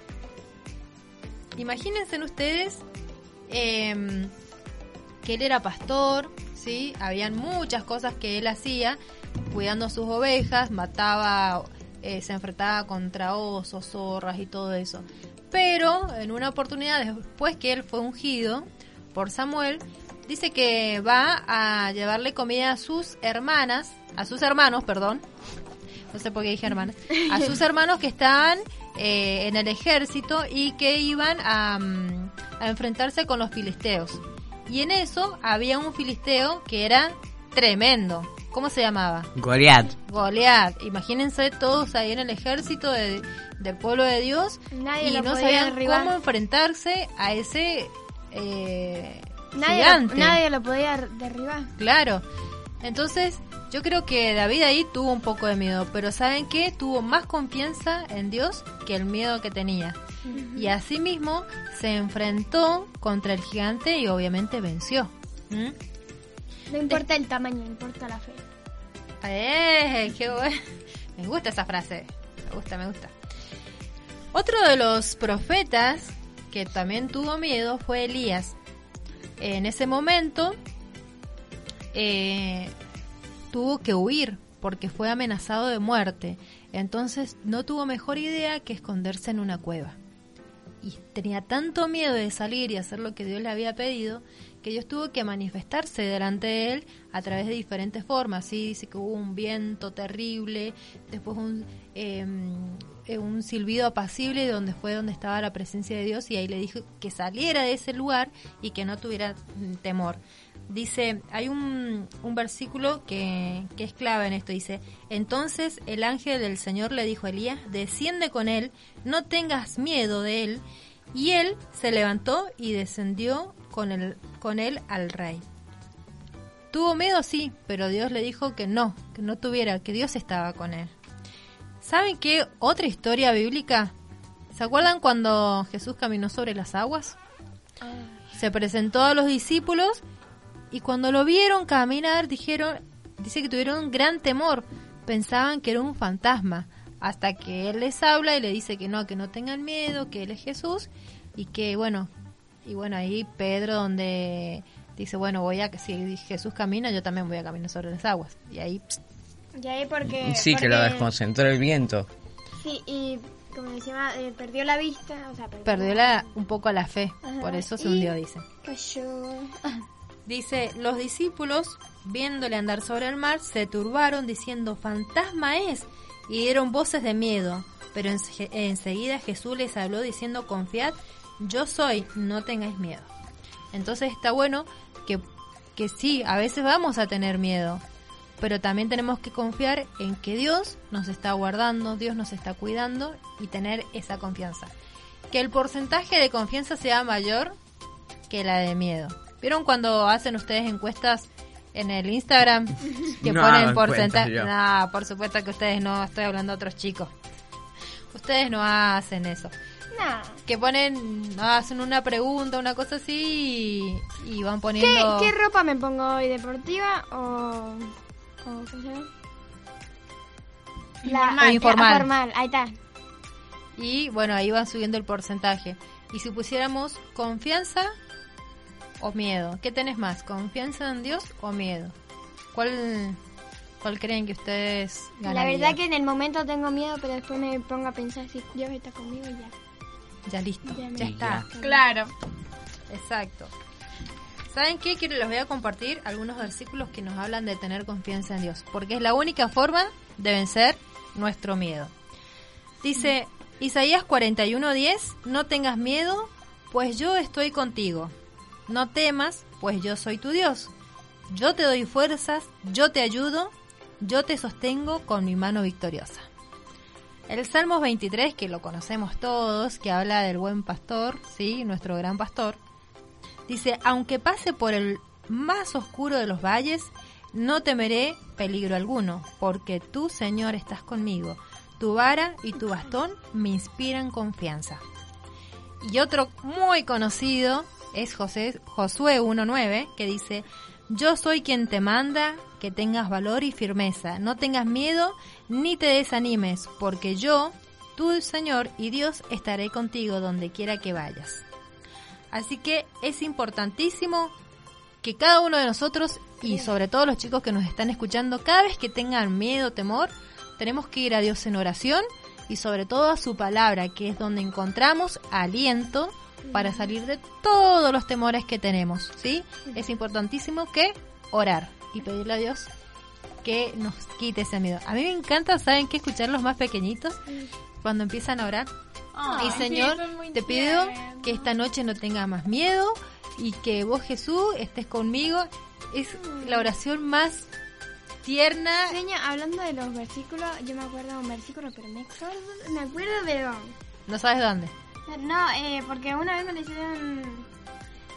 Imagínense ustedes em, que él era pastor, ¿sí? Habían muchas cosas que él hacía, cuidando sus ovejas, mataba, eh, se enfrentaba contra osos, zorras y todo eso. Pero en una oportunidad, después que él fue ungido por Samuel, dice que va a llevarle comida a sus hermanas, a sus hermanos, perdón, no sé por qué dije hermanas, a <laughs> sus hermanos que estaban eh, en el ejército y que iban a, mm, a enfrentarse con los filisteos. Y en eso había un filisteo que era tremendo. ¿Cómo se llamaba? Goliat. Goliat. Imagínense todos ahí en el ejército de- del pueblo de Dios Nadie y lo no sabían derribar. cómo enfrentarse a ese eh, Nadie lo, gigante. nadie lo podía derribar. Claro. Entonces, yo creo que David ahí tuvo un poco de miedo, pero ¿saben qué? Tuvo más confianza en Dios que el miedo que tenía. Y asimismo se enfrentó contra el gigante y obviamente venció. ¿Mm? No importa el tamaño, importa la fe. ¡Eh! ¡Qué bueno! Me gusta esa frase. Me gusta, me gusta. Otro de los profetas que también tuvo miedo fue Elías. En ese momento eh, tuvo que huir porque fue amenazado de muerte. Entonces no tuvo mejor idea que esconderse en una cueva. Y tenía tanto miedo de salir y hacer lo que Dios le había pedido que Dios tuvo que manifestarse delante de él a través de diferentes formas. Sí, dice que hubo un viento terrible, después un, eh, un silbido apacible donde fue donde estaba la presencia de Dios y ahí le dijo que saliera de ese lugar y que no tuviera mm, temor. Dice, hay un, un versículo que, que es clave en esto, dice, entonces el ángel del Señor le dijo a Elías, desciende con él, no tengas miedo de él, y él se levantó y descendió con, el, con él al rey. Tuvo miedo, sí, pero Dios le dijo que no, que no tuviera, que Dios estaba con él. ¿Saben qué otra historia bíblica? ¿Se acuerdan cuando Jesús caminó sobre las aguas? Se presentó a los discípulos y cuando lo vieron caminar dijeron, dice que tuvieron un gran temor, pensaban que era un fantasma, hasta que él les habla y le dice que no, que no tengan miedo, que él es Jesús y que bueno, y bueno ahí Pedro donde dice, bueno, voy a si Jesús camina, yo también voy a caminar sobre las aguas. Y ahí pst, Y ahí porque... Sí, que lo desconcentró el viento. Sí, y como decía, eh, perdió la vista, o sea, perdió, perdió la, un poco la fe, Ajá, por eso se y- hundió, dice. cayó. Dice, los discípulos, viéndole andar sobre el mar, se turbaron diciendo, fantasma es, y dieron voces de miedo. Pero ense- enseguida Jesús les habló diciendo, confiad, yo soy, no tengáis miedo. Entonces está bueno que, que sí, a veces vamos a tener miedo, pero también tenemos que confiar en que Dios nos está guardando, Dios nos está cuidando y tener esa confianza. Que el porcentaje de confianza sea mayor que la de miedo. ¿Vieron cuando hacen ustedes encuestas en el Instagram que No ponen porcentaje? No, por supuesto que ustedes no, estoy hablando de otros chicos. Ustedes no hacen eso. Nah. Que ponen, hacen una pregunta, una cosa así y, y van ¿Qué, poniendo... ¿Qué ropa me pongo hoy? ¿Deportiva o...? o ¿Cómo se llama? Informal. Formal, ahí está. Y bueno, ahí van subiendo el porcentaje. Y si pusiéramos confianza o miedo, ¿qué tenés más? ¿Confianza en Dios o miedo? ¿Cuál, cuál creen que ustedes La ganarían? verdad que en el momento tengo miedo, pero después me pongo a pensar si Dios está conmigo y ya. Ya listo, ya está. Claro. Exacto. ¿Saben qué? Quiero les voy a compartir algunos versículos que nos hablan de tener confianza en Dios, porque es la única forma de vencer nuestro miedo. Dice Isaías 41:10, no tengas miedo, pues yo estoy contigo. No temas, pues yo soy tu Dios. Yo te doy fuerzas, yo te ayudo, yo te sostengo con mi mano victoriosa. El Salmos 23, que lo conocemos todos, que habla del buen pastor, sí, nuestro gran pastor, dice, aunque pase por el más oscuro de los valles, no temeré peligro alguno, porque tú, Señor, estás conmigo. Tu vara y tu bastón me inspiran confianza. Y otro muy conocido es José, Josué 1.9, que dice, yo soy quien te manda que tengas valor y firmeza, no tengas miedo ni te desanimes, porque yo, tu Señor y Dios, estaré contigo donde quiera que vayas. Así que es importantísimo que cada uno de nosotros y sobre todo los chicos que nos están escuchando, cada vez que tengan miedo, temor, tenemos que ir a Dios en oración y sobre todo a su palabra, que es donde encontramos aliento para salir de todos los temores que tenemos, ¿sí? Es importantísimo que orar y pedirle a Dios que nos quite ese miedo. A mí me encanta, ¿saben qué? Escuchar los más pequeñitos cuando empiezan a orar. y Señor, te pido que esta noche no tenga más miedo y que vos Jesús estés conmigo. Es la oración más tierna. Señor, hablando de los versículos, yo me acuerdo de un versículo, pero me acuerdo, me acuerdo de dónde. ¿No sabes dónde? No, eh, porque una vez me lo hicieron.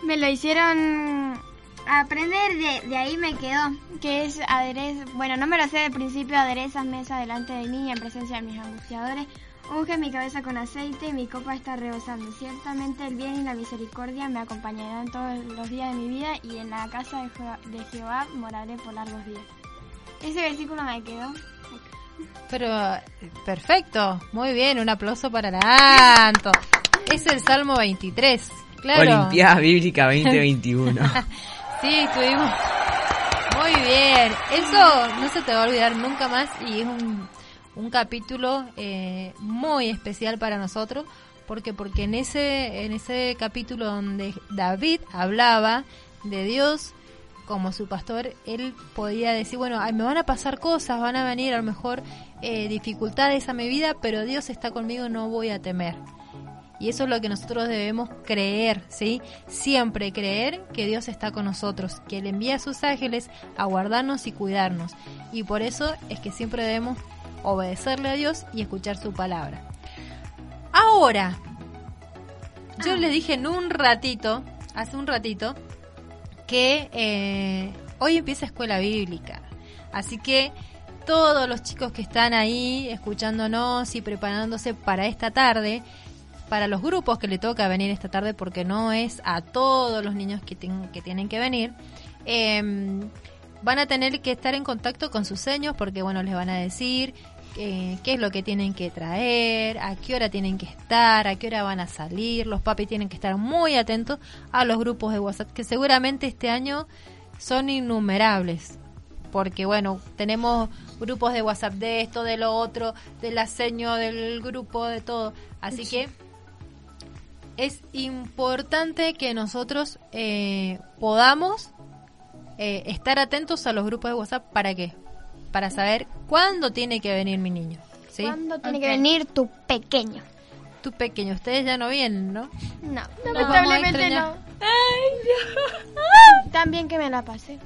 Me lo hicieron aprender, de, de ahí me quedó. Que es aderez. Bueno, no me lo sé de principio, aderezas mesa delante de mí en presencia de mis angustiadores. Unge mi cabeza con aceite y mi copa está rebosando. Ciertamente el bien y la misericordia me acompañarán todos los días de mi vida y en la casa de, Jehová, de Jehová moraré por largos días. Ese versículo me quedó. Pero perfecto, muy bien, un aplauso para Lanto. Es el Salmo 23, claro. Olimpiada Bíblica <laughs> 2021. <laughs> sí, estuvimos muy bien. Eso no se te va a olvidar nunca más y es un, un capítulo eh, muy especial para nosotros porque porque en ese en ese capítulo donde David hablaba de Dios como su pastor, él podía decir, bueno, ay, me van a pasar cosas, van a venir a lo mejor eh, dificultades a mi vida, pero Dios está conmigo, no voy a temer. Y eso es lo que nosotros debemos creer, ¿sí? Siempre creer que Dios está con nosotros, que Él envía a sus ángeles a guardarnos y cuidarnos. Y por eso es que siempre debemos obedecerle a Dios y escuchar su palabra. Ahora, yo le dije en un ratito, hace un ratito, que eh, hoy empieza escuela bíblica. Así que todos los chicos que están ahí escuchándonos y preparándose para esta tarde, para los grupos que le toca venir esta tarde, porque no es a todos los niños que, que tienen que venir, em, van a tener que estar en contacto con sus seños, porque bueno, les van a decir eh, qué es lo que tienen que traer, a qué hora tienen que estar, a qué hora van a salir. Los papis tienen que estar muy atentos a los grupos de WhatsApp, que seguramente este año son innumerables. Porque bueno, tenemos grupos de WhatsApp de esto, de lo otro, del aseño del grupo, de todo. Así que es importante que nosotros eh, podamos eh, estar atentos a los grupos de WhatsApp. ¿Para qué? para saber cuándo tiene que venir mi niño. ¿sí? ¿Cuándo tiene que venir tu pequeño? Tu pequeño. Ustedes ya no vienen, ¿no? No, lamentablemente no. <laughs> También que me la pasé.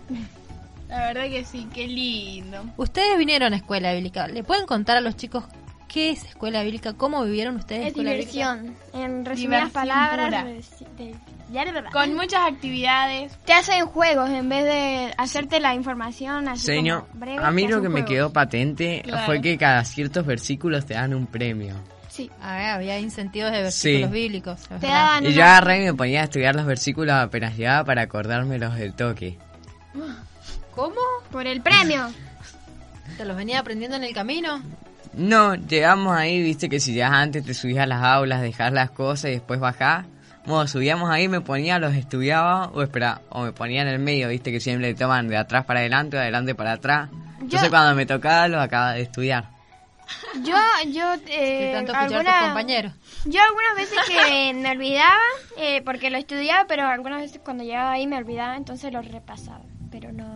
La verdad que sí, qué lindo. Ustedes vinieron a escuela bíblica. ¿Le pueden contar a los chicos qué es escuela bíblica? ¿Cómo vivieron ustedes Es escuela diversión. En resumidas Diversión palabras, pura. reci- de- ya de verdad. Con muchas actividades. Te hacen juegos en vez de hacerte la información así Señor, como breve, a mí lo que me quedó patente Claro. fue que cada ciertos versículos te dan un premio. Sí. A ver, había incentivos de versículos Sí. bíblicos. Te daban Y una- yo agarré y me ponía a estudiar los versículos apenas llegaba para acordármelos del toque. ¿Cómo? por el premio. ¿Te los venía aprendiendo en el camino? No, llegamos ahí, viste que si ya antes te subías a las aulas, dejar las cosas y después bajás. Bueno, subíamos ahí, me ponía, los estudiaba, o espera, o me ponía en el medio, viste que siempre toman de atrás para adelante o de adelante para atrás. Entonces Yo- cuando me tocaba los acababa de estudiar. Yo, yo, eh, tanto escuchar a tus alguna- compañeros. Yo algunas veces que <laughs> me olvidaba, eh, porque lo estudiaba, pero algunas veces cuando llegaba ahí me olvidaba, entonces lo repasaba. Pero no,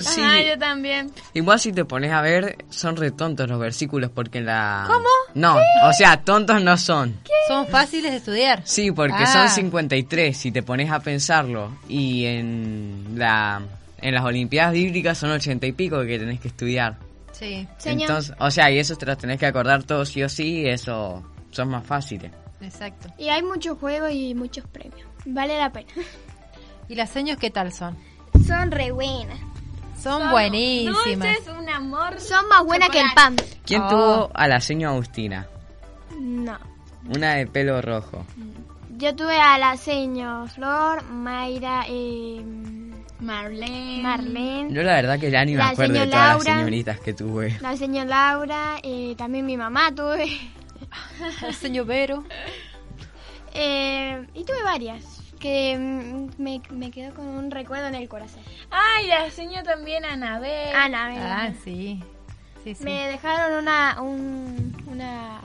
Sí. Ajá, yo también. Igual si te pones a ver, son re tontos los versículos porque la... ¿Cómo? No, o sea, tontos no son. Son fáciles de estudiar. Sí, porque Ah. son 53 si te pones a pensarlo. Y en la en las Olimpiadas Bíblicas son 80 y pico que tenés que estudiar. Sí, Señor. Entonces, o sea, y eso te los tenés que acordar todos sí o sí, y eso son más fáciles. exacto. Y hay muchos juegos y muchos premios. Vale la pena. ¿Y las seños qué tal son? Son re buenas. Son buenísimas. Dulces, un amor. Son más buenas que el pan. ¿Quién Oh. tuvo a la señora Agustina? No. Una de pelo rojo. Yo tuve a la señor Flor, Mayra, eh, Marlene. Marlene, Yo la verdad que ya ni me La acuerdo de señora todas Laura. las señoritas que tuve. la señor Laura, eh, también mi mamá tuve. <laughs> El señor Vero. Eh, y tuve varias que mm, me, me quedó con un recuerdo en el corazón. Ay, la señor también Anabel. Ana, Ah, sí. Sí, sí. me dejaron una, un, una,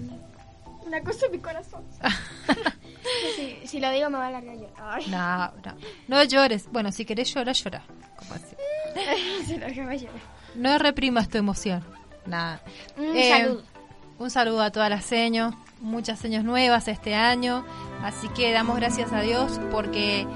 una, una cosa en mi corazón. <laughs> si, si lo digo me va a largar. Ay, No, no. No llores. Bueno, si querés llorar, llora. Como así. <laughs> se lo dejaba llorar. No reprimas tu emoción. Nada. Un Eh, saludo. Un saludo a todas las seños, muchas seños nuevas este año, así que damos gracias a Dios porque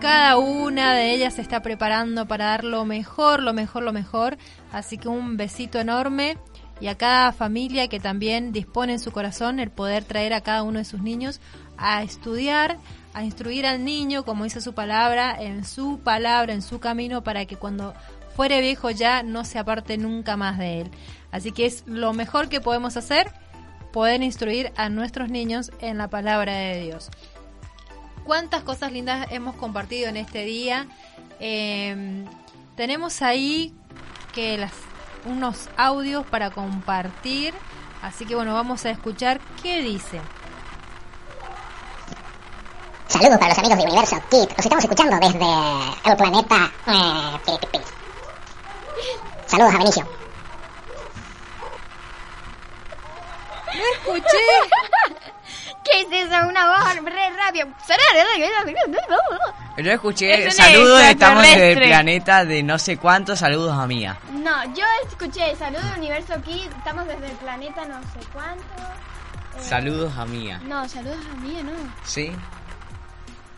cada una de ellas se está preparando para dar lo mejor, lo mejor, lo mejor, así que un besito enorme y a cada familia que también dispone en su corazón el poder traer a cada uno de sus niños a estudiar, a instruir al niño, como dice su palabra, en su palabra, en su camino, para que cuando fuere viejo ya no se aparte nunca más de él. Así que es lo mejor que podemos hacer, poder instruir a nuestros niños en la palabra de Dios. ¿Cuántas cosas lindas hemos compartido en este día? Eh, tenemos ahí que las, unos audios para compartir, así que bueno, vamos a escuchar qué dice. Saludos para los amigos de Universo Kid. Los estamos escuchando desde el planeta. eh. Saludos a Benicio. ¡No escuché! ¿Qué es eso? Una voz re rápida. Yo escuché Es un saludos, estamos del extraterrestre. planeta de no sé cuántos, saludos a Mía. No, yo escuché Saludos Universo Kid. Estamos desde el planeta no sé cuánto. Eh, Saludos a Mía. No, saludos a mí, ¿no? ¿Sí?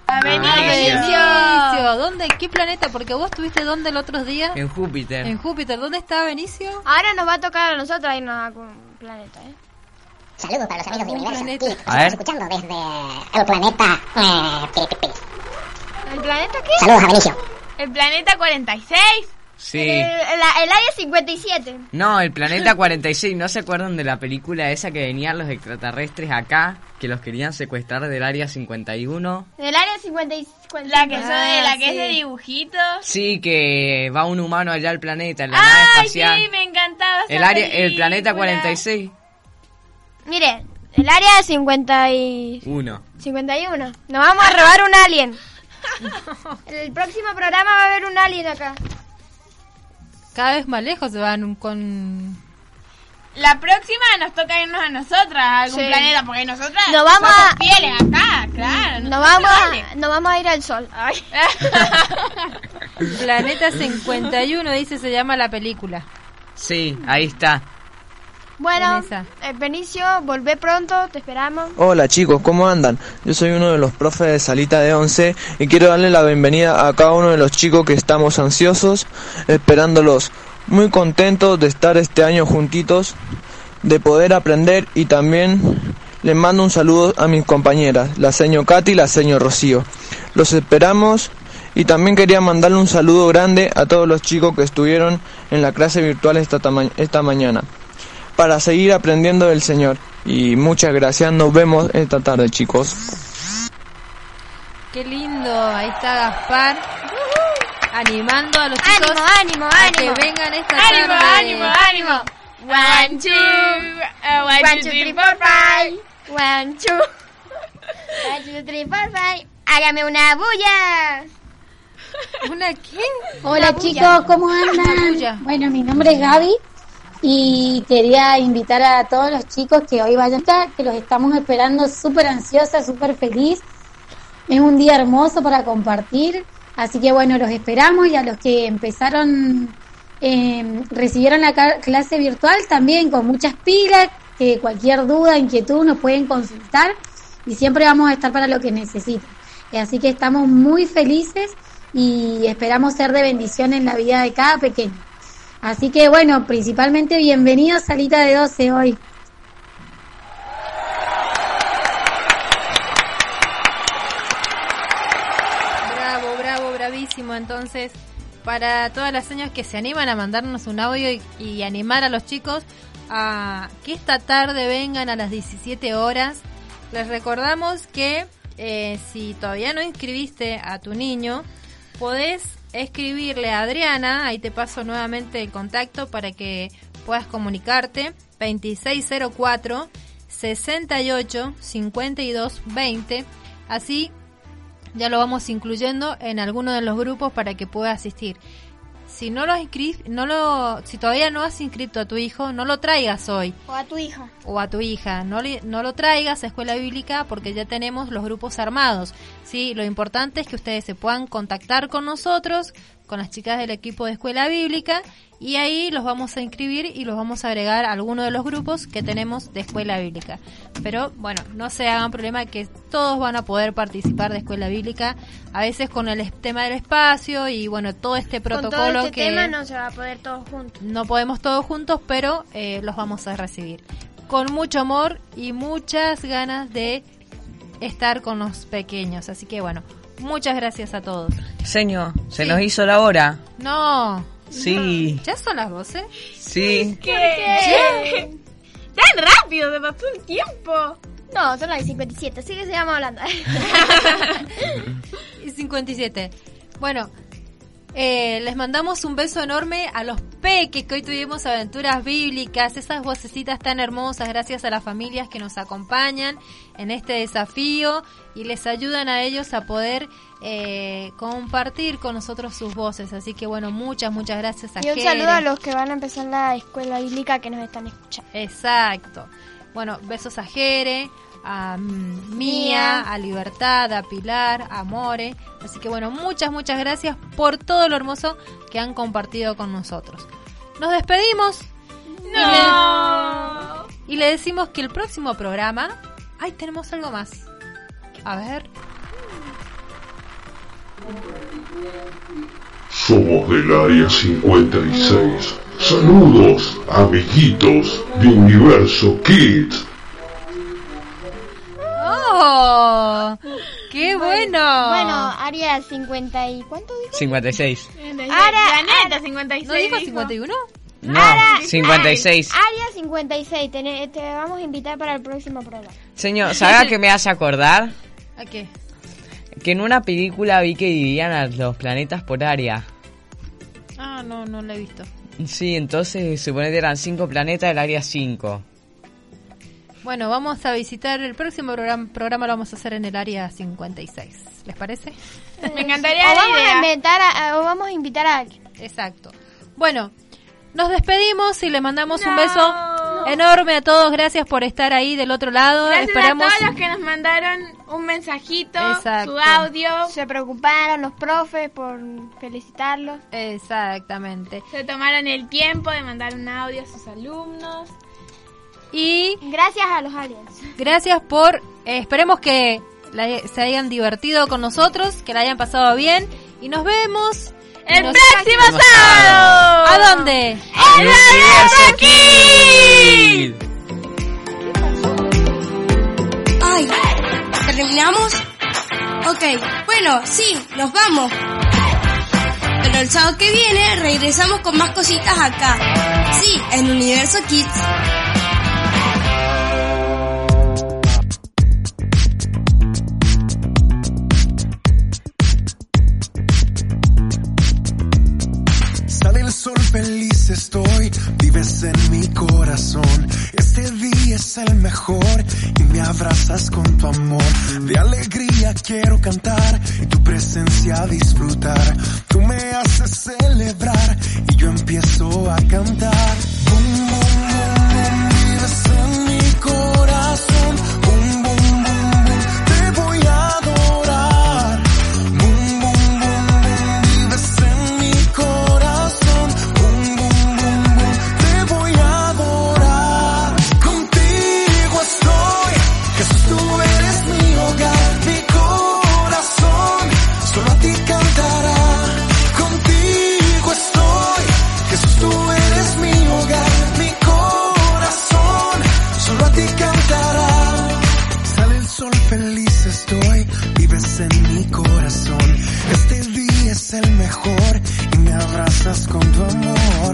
A Ah, Benicio. Benicio, ¿dónde? ¿En qué planeta? Porque vos estuviste dónde el otro día? En Júpiter. En Júpiter. ¿Dónde está Benicio? Ahora nos va a tocar a nosotros irnos a algún planeta, ¿eh? Saludos para los amigos de Un Universo planeta. Ver. estamos escuchando desde el planeta. eh, pi, pi, pi. ¿El planeta qué? Saludos a Benicio. El planeta 46. Sí. El, la- el área 57. No, el planeta 46, ¿no se acuerdan de la película esa que venían los extraterrestres acá? Que los querían secuestrar del área 51. Del área 55. La que, de, la Ah, que es sí. de dibujitos. Sí, que va un humano allá al planeta, en la nave Ay, espacial. sí, me encantaba esa el área, el planeta 46. Mire, el área 50 y... Uno. 51. Nos vamos a robar un alien. <laughs> El próximo programa va a haber un alien acá. Cada vez más lejos se van con... La próxima nos toca irnos a nosotras, a algún Sí. planeta, porque nosotras Nos vamos somos a- fieles acá, claro. Nos vamos, vale. a, nos vamos a ir al sol. Ay. <laughs> Planeta 51, dice, se llama la película. Sí, ahí está. Bueno, eh, Benicio, volvé pronto, te esperamos. Hola chicos, ¿cómo andan? Yo soy uno de los profes de Salita de 11 y quiero darle la bienvenida a cada uno de los chicos que estamos ansiosos, esperándolos, muy contentos de estar este año juntitos, de poder aprender y también les mando un saludo a mis compañeras, la señor Katy y la señor Rocío. Los esperamos y también quería mandarle un saludo grande a todos los chicos que estuvieron en la clase virtual esta, tama- esta mañana para seguir aprendiendo del Señor. Y muchas gracias, nos vemos esta tarde chicos. Qué lindo, ahí está Gaspar animando a los chicos Ánimo, ánimo, a que ánimo. vengan esta ánimo, tarde. ánimo, ánimo. One, two, uh, one, One, two, three, four, five. One, two. One, two, three, four, five. Hágame una bulla. ¿Una qué? Hola Una bulla. chicos, ¿cómo Una bulla. andan? Bueno, mi nombre es Gaby y quería invitar a todos los chicos que hoy vayan a que los estamos esperando súper ansiosa, súper feliz. Es un día hermoso para compartir, así que bueno, los esperamos y a los que empezaron, eh, recibieron la clase virtual también con muchas pilas, que cualquier duda, inquietud nos pueden consultar y siempre vamos a estar para lo que necesiten. Así que estamos muy felices y esperamos ser de bendición en la vida de cada pequeño. Así que bueno, principalmente bienvenidos Salita de 12 hoy. Bravo, bravo, bravísimo. Entonces, para todas las señas que se animan a mandarnos un audio y, y animar a los chicos a que esta tarde vengan a las 17 horas, les recordamos que eh, si todavía no inscribiste a tu niño, podés escribirle a Adriana, ahí te paso nuevamente el contacto para que puedas comunicarte, 2604 68 52 20, así ya lo vamos incluyendo en alguno de los grupos para que pueda asistir. Si no lo inscri- no lo, si todavía no has inscrito a tu hijo, no lo traigas hoy O a tu hija. o a tu hija. No, le- no lo traigas a escuela bíblica porque ya tenemos los grupos armados. Sí, lo importante es que ustedes se puedan contactar con nosotros, con las chicas del equipo de escuela bíblica, y ahí los vamos a inscribir y los vamos a agregar a alguno de los grupos que tenemos de escuela bíblica. Pero bueno, no se hagan problema que todos van a poder participar de escuela bíblica, a veces con el tema del espacio y bueno, todo este Con protocolo todo este que tema no se va a poder todos juntos. no podemos todos juntos, pero eh, los vamos a recibir. Con mucho amor y muchas ganas de estar con los pequeños. Así que bueno, muchas gracias a todos. Señor, se nos hizo la hora. No. Sí. ¿Ya son las 12? Sí. ¿Qué? ¡Tan rápido! ¡Se pasó el tiempo! No, son las 57, así que sigamos hablando. <laughs> y 57. Bueno, eh, les mandamos un beso enorme a los peques que hoy tuvimos aventuras bíblicas, esas vocecitas tan hermosas, gracias a las familias que nos acompañan en este desafío y les ayudan a ellos a poder eh, compartir con nosotros sus voces. Así que bueno, muchas, muchas gracias a Y un Jere. saludo a los que van a empezar la escuela bíblica que nos están escuchando. Exacto. Bueno, besos a Jere, a Mía, a Libertad, a Pilar, a More. Así que bueno, muchas, muchas gracias por todo lo hermoso que han compartido con nosotros. Nos despedimos. Y le, y le decimos que el próximo programa... ¡Ay, tenemos algo más! A ver. Somos del Área 56. Saludos, amiguitos de Universo Kids. ¡Oh! ¡Qué bueno! Bueno, área 50 y... ¿Cuánto dijo? 56. Ara- Planeta 56. ¿No dijo 51? No, Ara- 56. Área 56, te, te vamos a invitar para el próximo programa. Señor, ¿sabes a qué me hace acordar? ¿A qué? Que en una película vi que dividían a los planetas por área. Ah, no, no lo he visto. Sí, entonces supone que eran 5 planetas del área 5. Bueno, vamos a visitar el próximo programa, programa lo vamos a hacer en el área 56. ¿Les parece? <laughs> Me encantaría o la vamos idea. a inventar a- o vamos a invitar a alguien. Exacto. Bueno, nos despedimos y le mandamos un beso enorme a todos. Gracias por estar ahí del otro lado. Gracias Esperamos a todos los que nos mandaron un mensajito, Exacto. su audio. Se preocuparon los profes por felicitarlos. Exactamente. Se tomaron el tiempo de mandar un audio a sus alumnos. Y Gracias a los aliens. gracias por... eh, esperemos que la- se hayan divertido con nosotros, que la hayan pasado bien. Y nos vemos... ¡El nos- próximo sábado! ¿A dónde? ¡En Universo Kids! Ay, ¿terminamos? Ok, bueno, sí, nos vamos. Pero el sábado que viene regresamos con más cositas acá. Sí, en Universo Kids. Estoy, vives en mi corazón. Este día es el mejor y me abrazas con tu amor. De alegría quiero cantar y tu presencia disfrutar. Tú me haces celebrar y yo empiezo a cantar.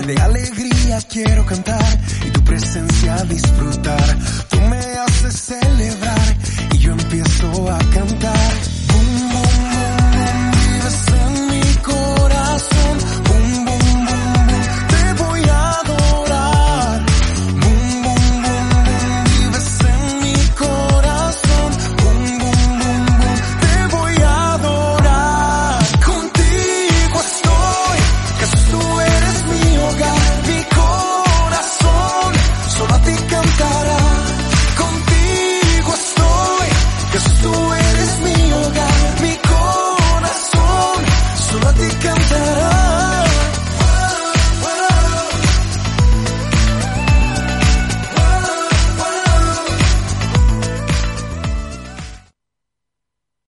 de alegría quiero cantar y tu presencia disfrutar. Tú me haces celebrar y yo empiezo a cantar.